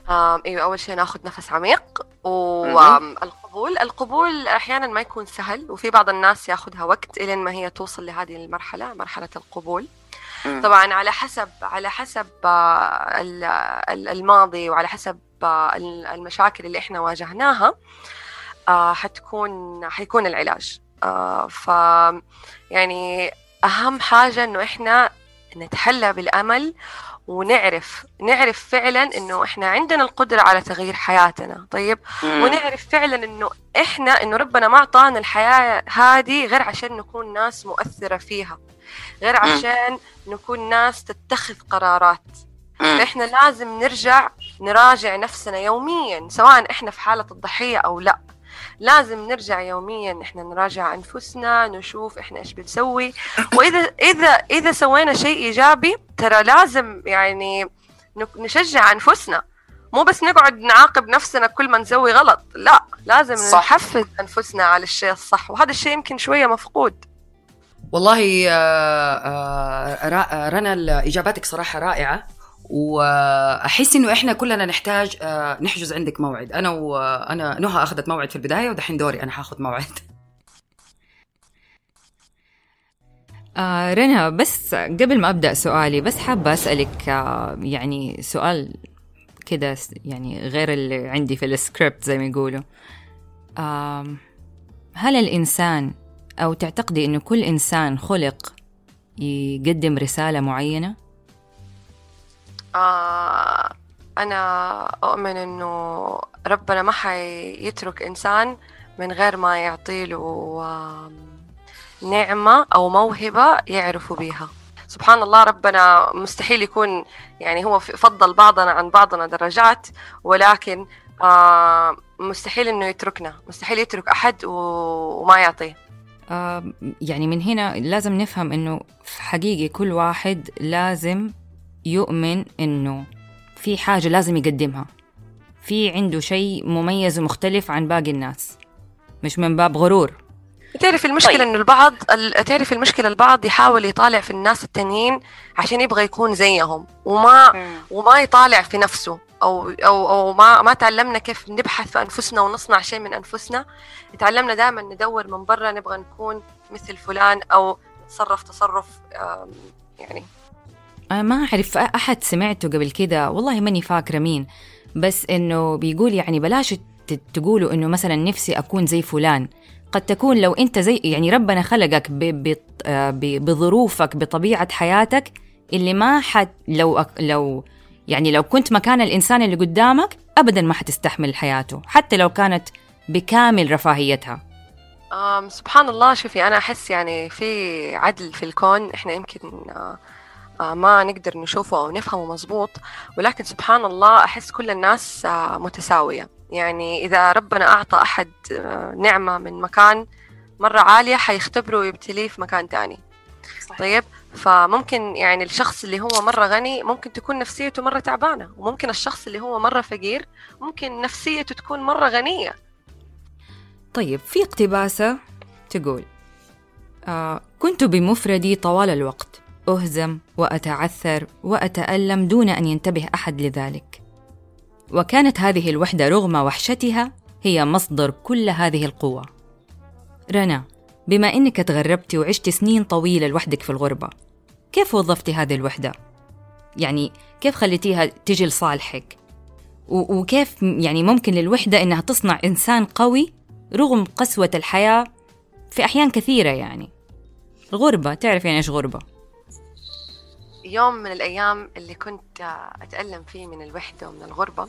أيوه أول شيء ناخذ نفس عميق والقبول. القبول أحيانا ما يكون سهل وفي بعض الناس ياخذها وقت إلين ما هي توصل لهذه المرحلة مرحلة القبول. طبعا على حسب على حسب آه، الماضي وعلى حسب آه، المشاكل اللي إحنا واجهناها آه، حتكون حيكون العلاج. ف يعني أهم حاجة إنه إحنا نتحلى بالأمل ونعرف نعرف فعلا إنه إحنا عندنا القدرة على تغيير حياتنا طيب؟ مم. ونعرف فعلا إنه إحنا إنه ربنا ما أعطانا الحياة هذه غير عشان نكون ناس مؤثرة فيها غير عشان نكون ناس تتخذ قرارات. فإحنا لازم نرجع نراجع نفسنا يوميا سواء إحنا في حالة الضحية أو لا. لازم نرجع يوميا إحنا نراجع أنفسنا نشوف إحنا إيش بنسوي. وإذا إذا إذا سوينا شيء إيجابي ترى لازم يعني نشجع أنفسنا. مو بس نقعد نعاقب نفسنا كل ما نسوي غلط لا لازم صح. نحفز أنفسنا على الشيء الصح. وهذا الشيء يمكن شوية مفقود. والله آه، آه، رنا اجاباتك صراحة رائعة. وأحس إنه إحنا كلنا نحتاج آه، نحجز عندك موعد. أنا وأنا نهى أخذت موعد في البداية ودحين دوري أنا حاخذ موعد. آه رنا بس قبل ما أبدأ سؤالي بس حابة أسألك آه يعني سؤال كده يعني غير اللي عندي في السكريبت زي ما يقولوا. آه هل الإنسان أو تعتقدي أنه كل إنسان خلق يقدم رسالة معينة؟ آه أنا أؤمن أنه ربنا ما حيترك إنسان من غير ما يعطيله نعمة أو موهبة يعرفوا بيها. سبحان الله ربنا مستحيل يكون يعني هو فضل بعضنا عن بعضنا درجات ولكن آه مستحيل إنه يتركنا مستحيل يترك أحد وما يعطيه. يعني من هنا لازم نفهم إنه حقيقي كل واحد لازم يؤمن إنه في حاجة لازم يقدمها في عنده شيء مميز ومختلف عن باقي الناس مش من باب غرور تعرف المشكلة طيب. إنه البعض تعرف المشكلة البعض يحاول يطالع في الناس التانيين عشان يبغى يكون زيهم وما م. وما يطالع في نفسه أو أو أو ما ما تعلمنا كيف نبحث في أنفسنا ونصنع شيء من أنفسنا تعلمنا دائما ندور من برا نبغى نكون مثل فلان أو نتصرف تصرف يعني ما أعرف أحد سمعته قبل كده والله ماني فاكرة مين بس إنه بيقول يعني بلاش تقولوا إنه مثلا نفسي أكون زي فلان. قد تكون لو أنت زي يعني ربنا خلقك آه، بظروفك بطبيعة حياتك اللي ما حد لو لو يعني لو كنت مكان الإنسان اللي قدامك أبدا ما حتستحمل حياته حتى لو كانت بكامل رفاهيتها. سبحان الله شوفي أنا أحس يعني في عدل في الكون. إحنا يمكن آه ما نقدر نشوفه أو نفهمه مزبوط ولكن سبحان الله أحس كل الناس آه متساوية. يعني إذا ربنا أعطى أحد آه نعمة من مكان مرة عالية حيختبره ويبتليه في مكان تاني. صحيح. طيب فممكن يعني الشخص اللي هو مرة غني ممكن تكون نفسيته مرة تعبانة وممكن الشخص اللي هو مرة فقير ممكن نفسيته تكون مرة غنية. طيب في اقتباسة تقول آه كنت بمفردي طوال الوقت. أهزم وأتعثر وأتألم دون أن ينتبه أحد لذلك وكانت هذه الوحدة رغم وحشتها هي مصدر كل هذه القوة رنا بما إنك تغربتي وعشتي سنين طويلة لوحدك في الغربة كيف وظفتي هذه الوحدة؟ يعني كيف خليتيها تجي لصالحك؟ وكيف يعني ممكن للوحدة إنها تصنع إنسان قوي رغم قسوة الحياة في أحيان كثيرة يعني الغربة تعرف يعني إيش غربة يوم من الأيام اللي كنت أتألم فيه من الوحدة ومن الغربة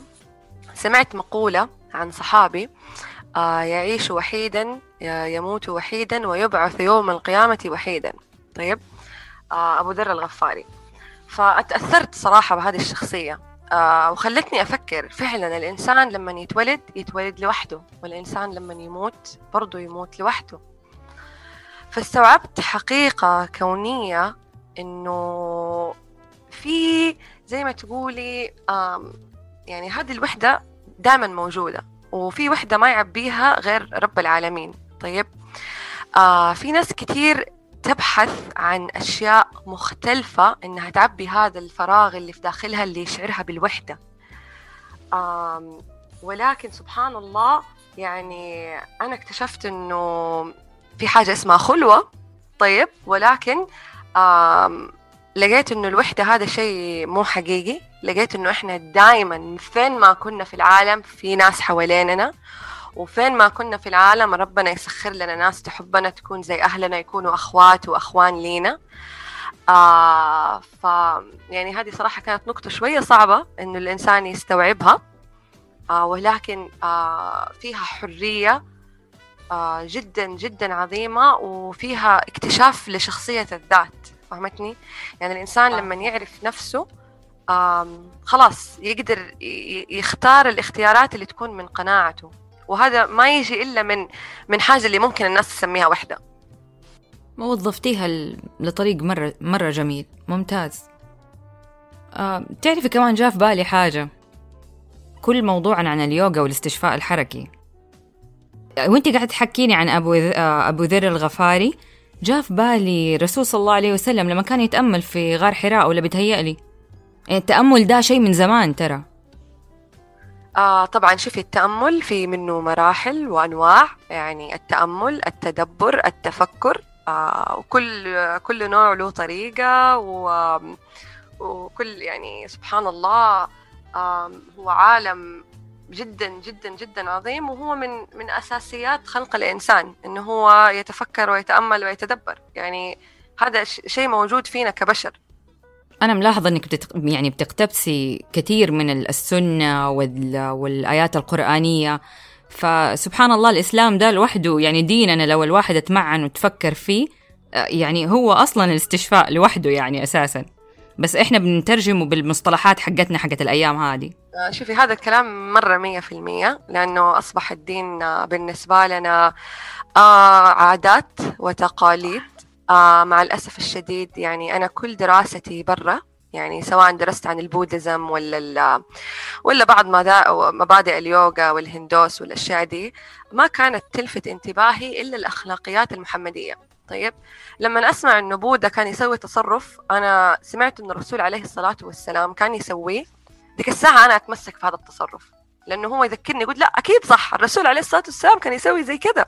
سمعت مقولة عن صحابي آه، يعيش وحيدا يموت وحيدا ويبعث يوم القيامة وحيدا. طيب آه، أبو ذر الغفاري. فأتأثرت صراحة بهذه الشخصية آه، وخلتني أفكر فعلا الإنسان لما يتولد يتولد لوحده والإنسان لما يموت برضه يموت لوحده. فاستوعبت حقيقة كونية إنه في زي ما تقولي يعني هذه الوحدة دائما موجودة وفي وحدة ما يعبيها غير رب العالمين. طيب آه في ناس كتير تبحث عن أشياء مختلفة إنها تعبي هذا الفراغ اللي في داخلها اللي يشعرها بالوحدة. ولكن سبحان الله يعني أنا اكتشفت إنه في حاجة اسمها خلوة طيب ولكن لقيت إنه الوحدة هذا شيء مو حقيقي. لقيت إنه إحنا دائما فين ما كنا في العالم في ناس حواليننا وفين ما كنا في العالم ربنا يسخر لنا ناس تحبنا تكون زي أهلنا يكونوا أخوات وأخوان لينا. آه ف يعني هذه صراحة كانت نقطة شوية صعبة إنه الإنسان يستوعبها. آه ولكن آه فيها حرية آه جدا جدا عظيمة وفيها اكتشاف لشخصية الذات. فهمتني؟ يعني الإنسان لما يعرف نفسه خلاص يقدر يختار الاختيارات اللي تكون من قناعته. وهذا ما يجي إلا من من حاجة اللي ممكن الناس تسميها وحدة. وظفتيها لطريق مرة مرة جميل ممتاز. آه، تعرفي كمان جاء في بالي حاجة. كل موضوعنا عن اليوغا والاستشفاء الحركي. وانت قاعد تحكيني عن أبو آه، أبو ذر الغفاري. جاء في بالي رسول صلى الله عليه وسلم لما كان يتأمل في غار حراء ولا بتهيألي يعني التأمل ده شيء من زمان ترى. آه طبعا شوفي التأمل في منه مراحل وأنواع يعني التأمل التدبر التفكر آه وكل كل نوع له طريقة و وكل يعني سبحان الله آه هو عالم جدا جدا جدا عظيم وهو من من أساسيات خلق الإنسان انه هو يتفكر ويتأمل ويتدبر. يعني هذا شيء موجود فينا كبشر. أنا ملاحظة إنك. يعني بتقتبسي كثير من السنة وال... والآيات القرآنية. فسبحان الله الإسلام ده لوحده يعني ديننا لو الواحد اتمعن وتفكر فيه يعني هو أصلا الاستشفاء لوحده يعني أساسا. بس إحنا بنترجمه بالمصطلحات حقتنا حقت الأيام هذه. آه، شوفي هذا الكلام مرة مية في المية لأنه أصبح الدين آه، بالنسبة لنا آه عادات وتقاليد. مع الأسف الشديد يعني أنا كل دراستي برا يعني سواء درست عن البوديزم ولا ولا بعض مبادئ اليوغا والهندوس والأشياء دي ما كانت تلفت انتباهي إلا الأخلاقيات المحمدية. طيب. لما أسمع إنه بوذا كان يسوي تصرف أنا سمعت ان الرسول عليه الصلاة والسلام كان يسويه. ذيك الساعة أنا أتمسك في هذا التصرف لأنه هو يذكرني يقول لا أكيد صح الرسول عليه الصلاة والسلام كان يسوي زي كذا.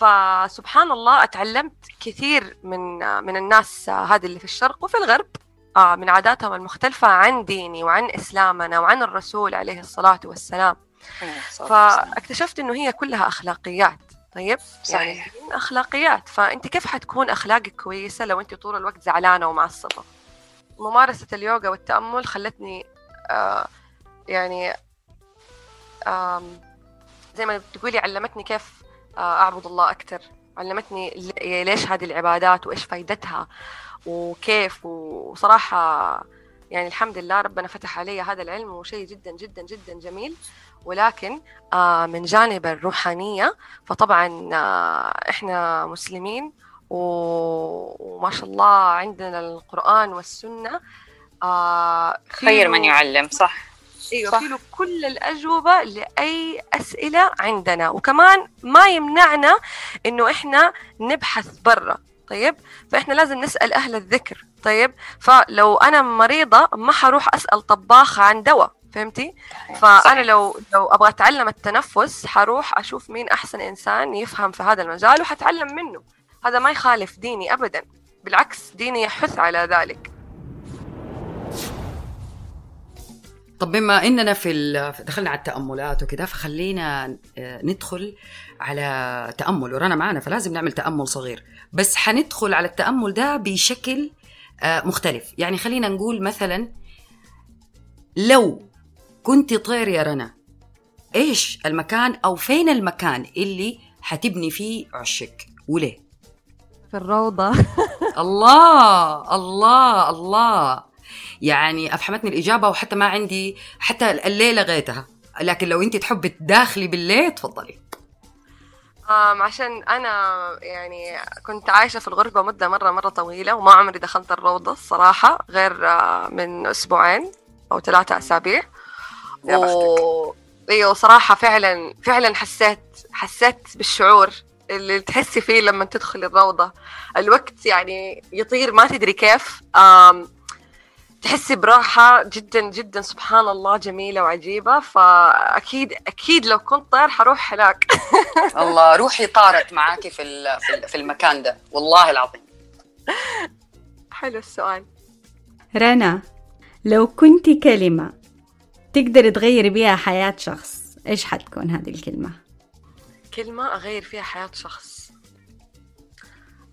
فسبحان الله أتعلمت كثير من من الناس هذه اللي في الشرق وفي الغرب آه، من عاداتهم المختلفة عن ديني وعن إسلامنا وعن الرسول عليه الصلاة والسلام. فاكتشفت إنه هي كلها أخلاقيات. طيب؟ صحيح. يعني أخلاقيات. فأنت كيف حتكون أخلاقك كويسة لو أنت طول الوقت زعلانة ومعصبة ممارسة اليوغا والتأمل خلتني آه يعني آه زي ما تقولي علمتني كيف آه أعبد الله أكثر علمتني ليش هذه العبادات وإيش فايدتها وكيف. وصراحة يعني الحمد لله ربنا فتح علي هذا العلم وشيء جدا جدا جدا جميل. ولكن آه، من جانب الروحانية فطبعا آه، إحنا مسلمين وما شاء الله عندنا القرآن والسنة آه، خير من يعلم صح. إيوه في له كل الأجوبة لأي أسئلة عندنا. وكمان ما يمنعنا إنه إحنا نبحث برا طيب؟ فإحنا لازم نسأل أهل الذكر طيب؟ فلو أنا مريضة ما حروح أسأل طباخ عن دواء. فهمتي؟ فأنا لو لو أبغى أتعلم التنفس حروح أشوف مين أحسن إنسان يفهم في هذا المجال وحتعلم منه. هذا ما يخالف ديني أبدا. بالعكس ديني يحث على ذلك. طب بما إننا في دخلنا على التأملات وكذا فخلينا آه، ندخل على تأمل. ورانا معنا فلازم نعمل تأمل صغير. بس حندخل على التأمل ده بشكل آه، مختلف. يعني خلينا نقول مثلا لو كنت طير يا رنا. إيش المكان أو فين المكان اللي حتبني فيه عشك وليه؟ في الروضة. الله الله الله. يعني أفحمتني الإجابة وحتى ما عندي حتى الليلة غيتها. لكن لو أنت تحبي تداخلي بالليل تفضلي. آم عشان أنا يعني كنت عايشة في الغربة مدة مرة مرة طويلة وما عمري دخلت الروضة الصراحة غير آه، من أسبوعين أو ثلاثة أسابيع. يا و... أيوه صراحة فعلا فعلا حسيت حسيت بالشعور اللي تحسي فيه لما تدخلي الروضة. الوقت يعني يطير ما تدري كيف. آم تحسي براحة جدا جدا. سبحان الله جميلة وعجيبة. فأكيد أكيد لو كنت طير حروح هناك. الله روحي طارت معاكي في في المكان ده. والله العظيم. حلو السؤال. رنا لو كنت كلمة تقدر تغير بيها حياة شخص. إيش حتكون هذه الكلمة؟ كلمة أغير فيها حياة شخص.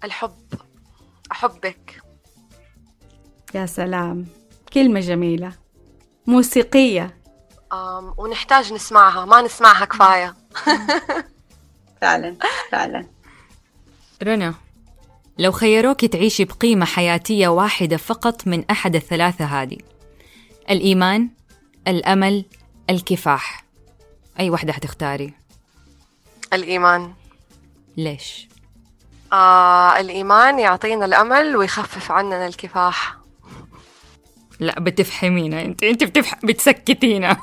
الحب. أحبك. يا سلام. كلمة جميلة. موسيقية. أم ونحتاج نسمعها. ما نسمعها كفاية. فعلا فعلا. رنا لو خيروك تعيشي بقيمة حياتية واحدة فقط من أحد الثلاثة هذه. الإيمان الأمل الكفاح. أي واحدة حتختاري؟ الإيمان. ليش؟ آه الإيمان يعطينا الأمل ويخفف عننا الكفاح. لا بتفهمينا انت انت بتفح... بتسكتينا.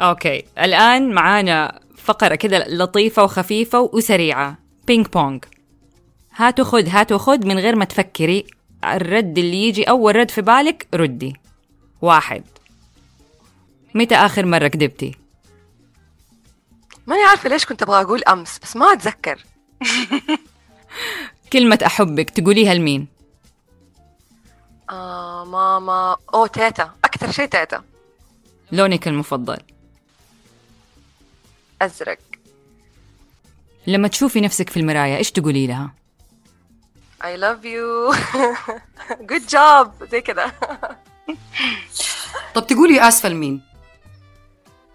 okay. الآن معانا فقرة كده لطيفة وخفيفة وسريعة. ping pong. هاتوا خد هاتوا خد من غير ما تفكري. الرد اللي يجي أول رد في بالك ردي. واحد. متى آخر مرة كذبتي؟ ماني عارفة ليش كنت أبغى أقول أمس بس ما أتذكر. كلمة أحبك تقوليها لمين؟ آه ماما. أو تيتا. أكثر شيء تيتا. لونك المفضل؟ أزرق. لما تشوفي نفسك في المراية إيش تقولي لها؟ I love you. Good job. زي كذا طب تقولي أسفل مين؟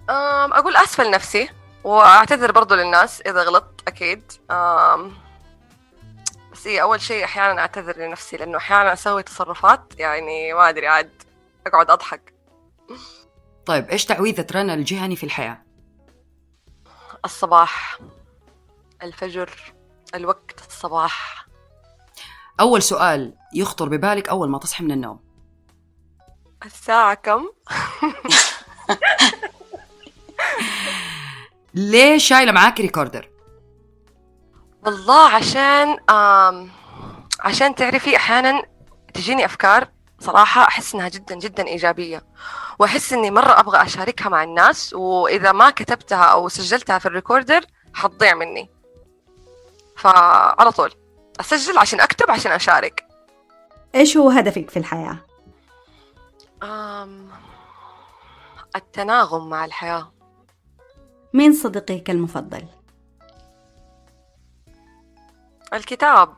أقول أسفل نفسي وأعتذر برضو للناس إذا غلطت أكيد. بس إيه أول شيء أحيانا أعتذر لنفسي لأنه أحيانا أسوي تصرفات يعني ما أدري عاد أقعد أضحك. طيب إيش تعويذة رنا الجهني في الحياة؟ الصباح الفجر الوقت الصباح. أول سؤال يخطر ببالك أول ما تصحي من النوم الساعة كم؟ ليه شايلة معاك recorder؟ والله عشان آم عشان تعرفي أحيانا تجيني أفكار صراحة أحس إنها جدا جدا إيجابية وأحس إني مرة أبغى أشاركها مع الناس وإذا ما كتبتها أو سجلتها في ال recorder حتضيع مني فعلى طول أسجل عشان أكتب عشان أشارك إيش هو هدفك في الحياة؟ آم التناغم مع الحياة مين صديقك المفضل؟ الكتاب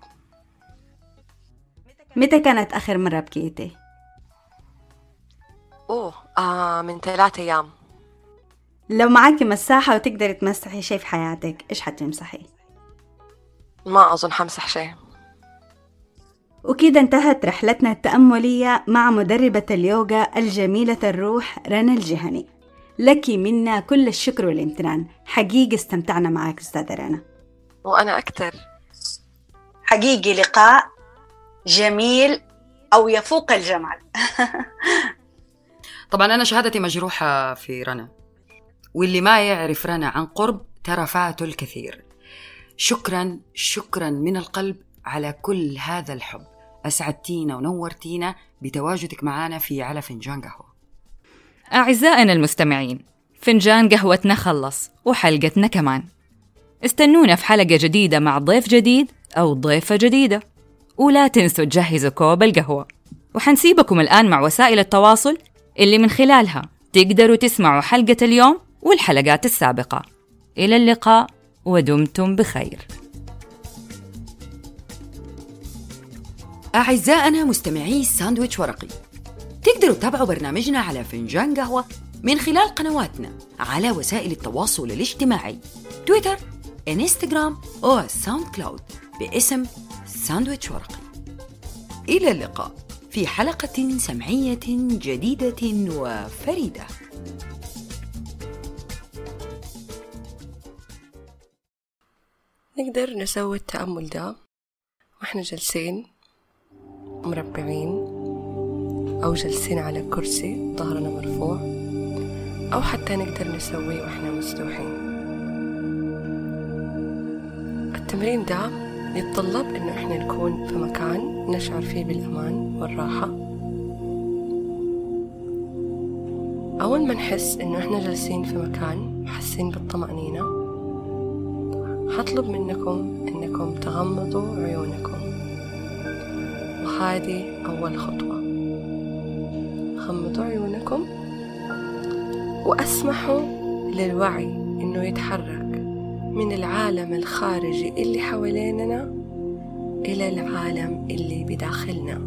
متى كانت آخر مرة بكيتي؟ أوه آه من ثلاثة أيام لو معاكي مساحة وتقدري تمسحي شيء في حياتك إيش حتمسحي؟ ما أظن حمسح شيء. وكده انتهت رحلتنا التأملية مع مدربة اليوغا الجميلة الروح رنا الجهني. لك منا كل الشكر والامتنان. حقيقي استمتعنا معك أستاذة رنا. وأنا أكثر. حقيقي لقاء جميل أو يفوق الجمال. طبعا أنا شهادتي مجروحة في رنا. واللي ما يعرف رنا عن قرب ترى فاته الكثير. شكرا شكرا من القلب على كل هذا الحب. أسعدتينا ونورتينا بتواجدك معنا في على فنجان قهوة. أعزائنا المستمعين فنجان قهوتنا خلص وحلقتنا كمان. استنونا في حلقة جديدة مع ضيف جديد أو ضيفة جديدة. ولا تنسوا تجهزوا كوب القهوة. وحنسيبكم الآن مع وسائل التواصل اللي من خلالها تقدروا تسمعوا حلقة اليوم والحلقات السابقة. إلى اللقاء. ودمتم بخير. أعزائنا مستمعي ساندويتش ورقي تقدروا تتابعوا برنامجنا على فنجان قهوة من خلال قنواتنا على وسائل التواصل الاجتماعي تويتر إنستغرام وساوند كلاود باسم ساندويتش ورقي. إلى اللقاء في حلقة سمعية جديدة وفريدة. نقدر نسوي التأمل ده وإحنا جالسين مربعين أو جالسين على كرسي ظهرنا مرفوع أو حتى نقدر نسويه وإحنا مستوحين التمرين ده يتطلب إنه إحنا نكون في مكان نشعر فيه بالأمان والراحة. أول ما نحس إنه إحنا جالسين في مكان حاسين بالطمأنينة حطلب منكم إنكم تغمضوا عيونكم. وهذه أول خطوة. غمضوا عيونكم وأسمحوا للوعي إنه يتحرك من العالم الخارجي اللي حواليننا إلى العالم اللي بداخلنا.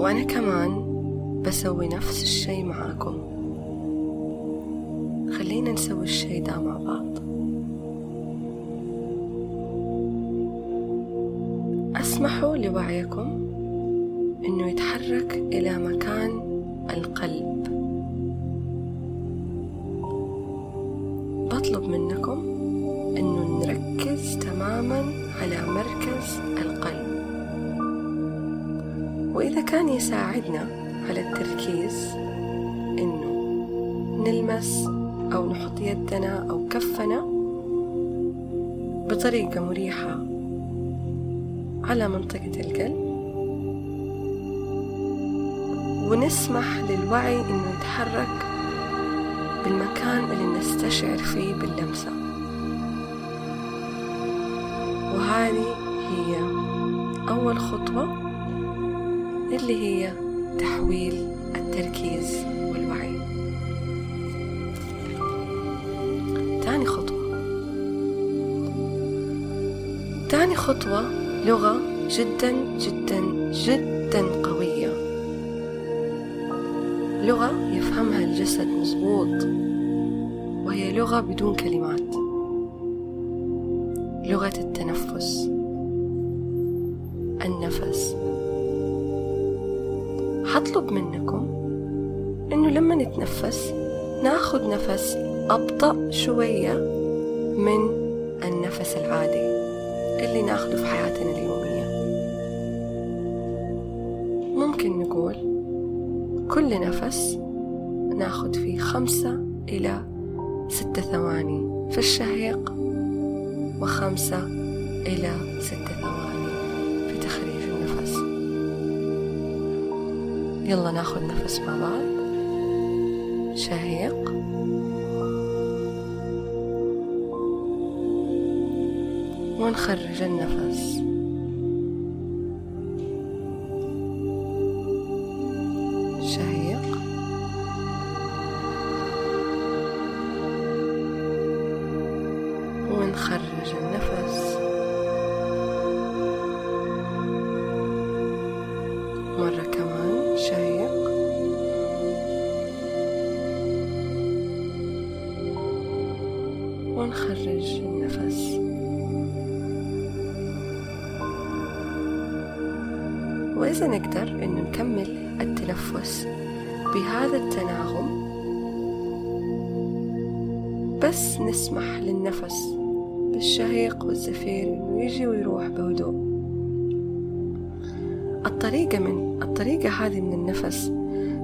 وأنا كمان بسوي نفس الشي معاكم. خلينا نسوي الشي ده مع بعض. أسمحوا لوعيكم إنه يتحرك إلى مكان القلب. بطلب منكم إنه نركز تماما على مركز القلب. وإذا كان يساعدنا على التركيز إنه نلمس يدنا أو كفنا بطريقة مريحة على منطقة القلب. ونسمح للوعي إنه يتحرك بالمكان اللي نستشعر فيه باللمسة. وهذه هي أول خطوة اللي هي تحويل التركيز. خطوة لغة جدا جدا جدا قوية. لغة يفهمها الجسد مظبوط وهي لغة بدون كلمات. لغة التنفس النفس. حطلب منكم إنه لما نتنفس ناخد نفس أبطأ شوية من النفس العادي. اللي ناخده في حياتنا اليومية. ممكن نقول كل نفس ناخد فيه خمسة إلى ستة ثواني في الشهيق وخمسة إلى ستة ثواني في تخريج النفس. يلا ناخد نفس مع بعض. شهيق. ونخرج النفس.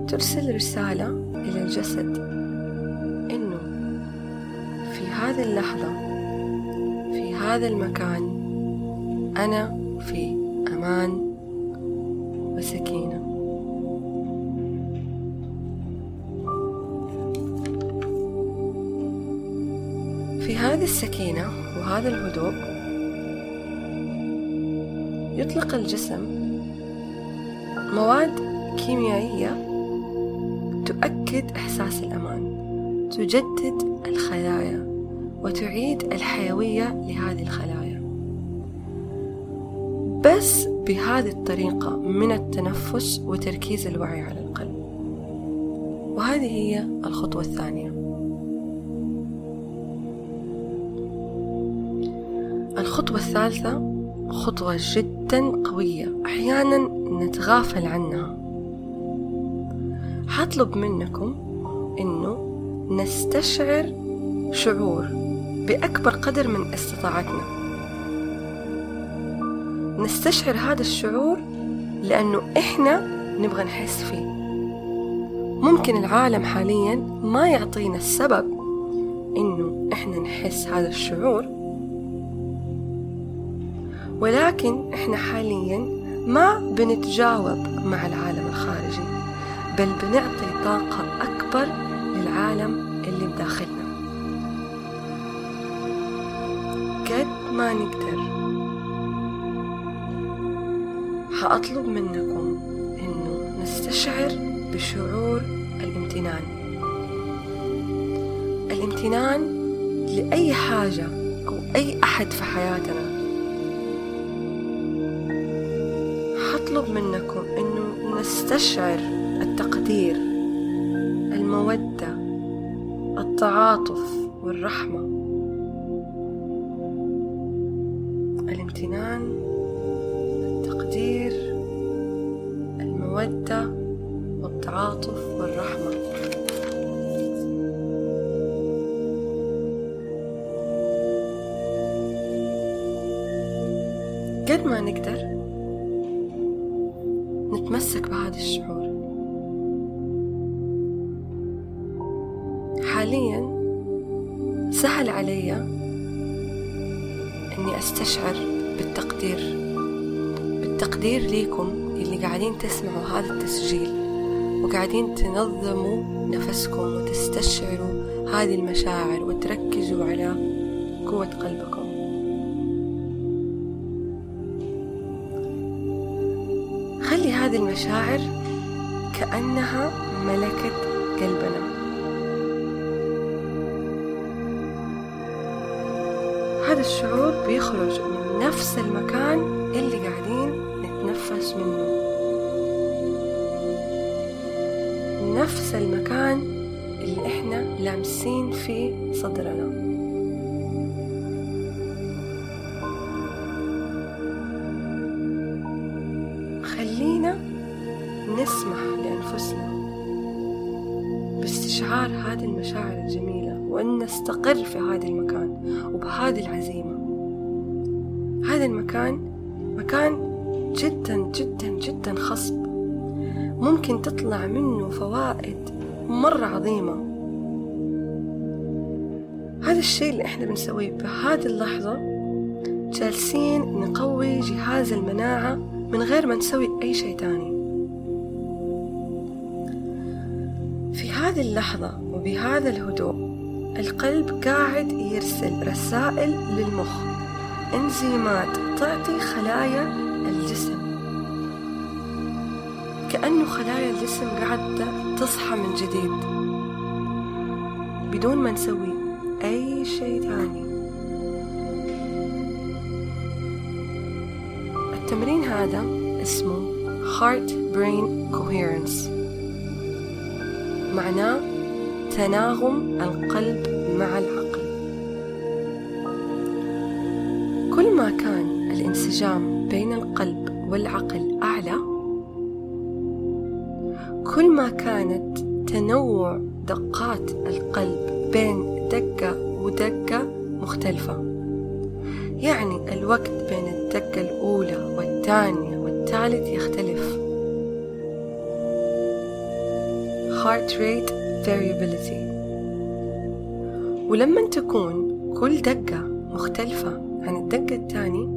ترسل رسالة إلى الجسد إنه في هذه اللحظة في هذا المكان أنا في أمان وسكينة. في هذه السكينة وهذا الهدوء يطلق الجسم مواد كيميائية تجدد الخلايا وتعيد الحيوية لهذه الخلايا. بس بهذه الطريقة من التنفس وتركيز الوعي على القلب. وهذه هي الخطوة الثانية. الخطوة الثالثة خطوة جدا قوية. أحيانا نتغافل عنها. حطلب منكم نستشعر شعور بأكبر قدر من استطاعتنا. نستشعر هذا الشعور لأنه إحنا نبغى نحس فيه. ممكن العالم حاليا ما يعطينا السبب إنه إحنا نحس هذا الشعور ولكن إحنا حاليا ما بنتجاوب مع العالم الخارجي بل بنعطي طاقة أكبر للعالم بداخلنا قد ما نقدر. حأطلب منكم إنه نستشعر بشعور الامتنان. الامتنان لأي حاجة أو أي أحد في حياتنا. حطلب منكم إنه نستشعر التقدير. التعاطف والرحمة. الامتنان التقدير المودة والتعاطف والرحمة. قد ما نقدر اني استشعر بالتقدير بالتقدير ليكم اللي قاعدين تسمعوا هذا التسجيل وقاعدين تنظموا نفسكم وتستشعروا هذه المشاعر وتركزوا على قوة قلبكم. خلي هذه المشاعر كأنها ملكة قلبنا. هذا الشعور بيخرج من نفس المكان اللي قاعدين نتنفس منه. نفس المكان اللي إحنا لامسين فيه صدرنا. تطلع منه فوائد مرة عظيمة. هذا الشيء اللي إحنا بنسويه بهذه اللحظة جالسين نقوي جهاز المناعة من غير ما نسوي أي شيء تاني. في هذه اللحظة وبهذا الهدوء القلب قاعد يرسل رسائل للمخ. إنزيمات تعطي خلايا الجسم. كأنه خلايا الجسم قاعدة تصحى من جديد. بدون ما نسوي أي شيء ثاني. التمرين هذا اسمه Heart Brain Coherence. معناه تناغم القلب مع العقل. كل ما كان الانسجام بين القلب والعقل أعلى كل ما كانت تنوع دقات القلب بين دقة ودقة مختلفة. يعني الوقت بين الدقة الأولى والثانية والثالث يختلف. Heart rate variability. ولما تكون كل دقة مختلفة عن الدقة الثانية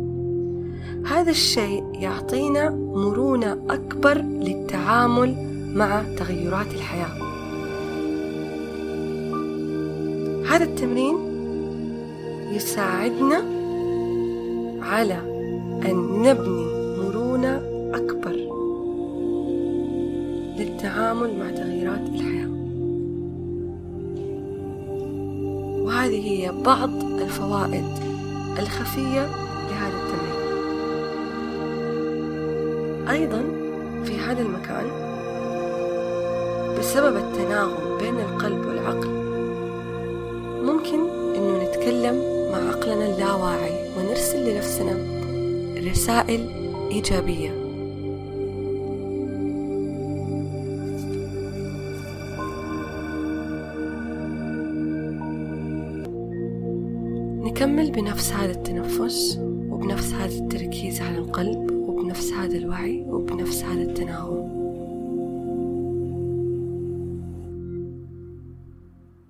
هذا الشيء يعطينا مرونة أكبر للتعامل مع تغيرات الحياة. هذا التمرين يساعدنا على أن نبني مرونة أكبر للتعامل مع تغيرات الحياة. وهذه هي بعض الفوائد الخفية لهذا التمرين. أيضا في هذا المكان بسبب التناغم بين القلب والعقل. ممكن إنه نتكلم مع عقلنا اللاواعي ونرسل لنفسنا رسائل إيجابية. نكمل بنفس هذا التنفس وبنفس هذا التركيز على القلب وبنفس هذا الوعي وبنفس هذا التناغم.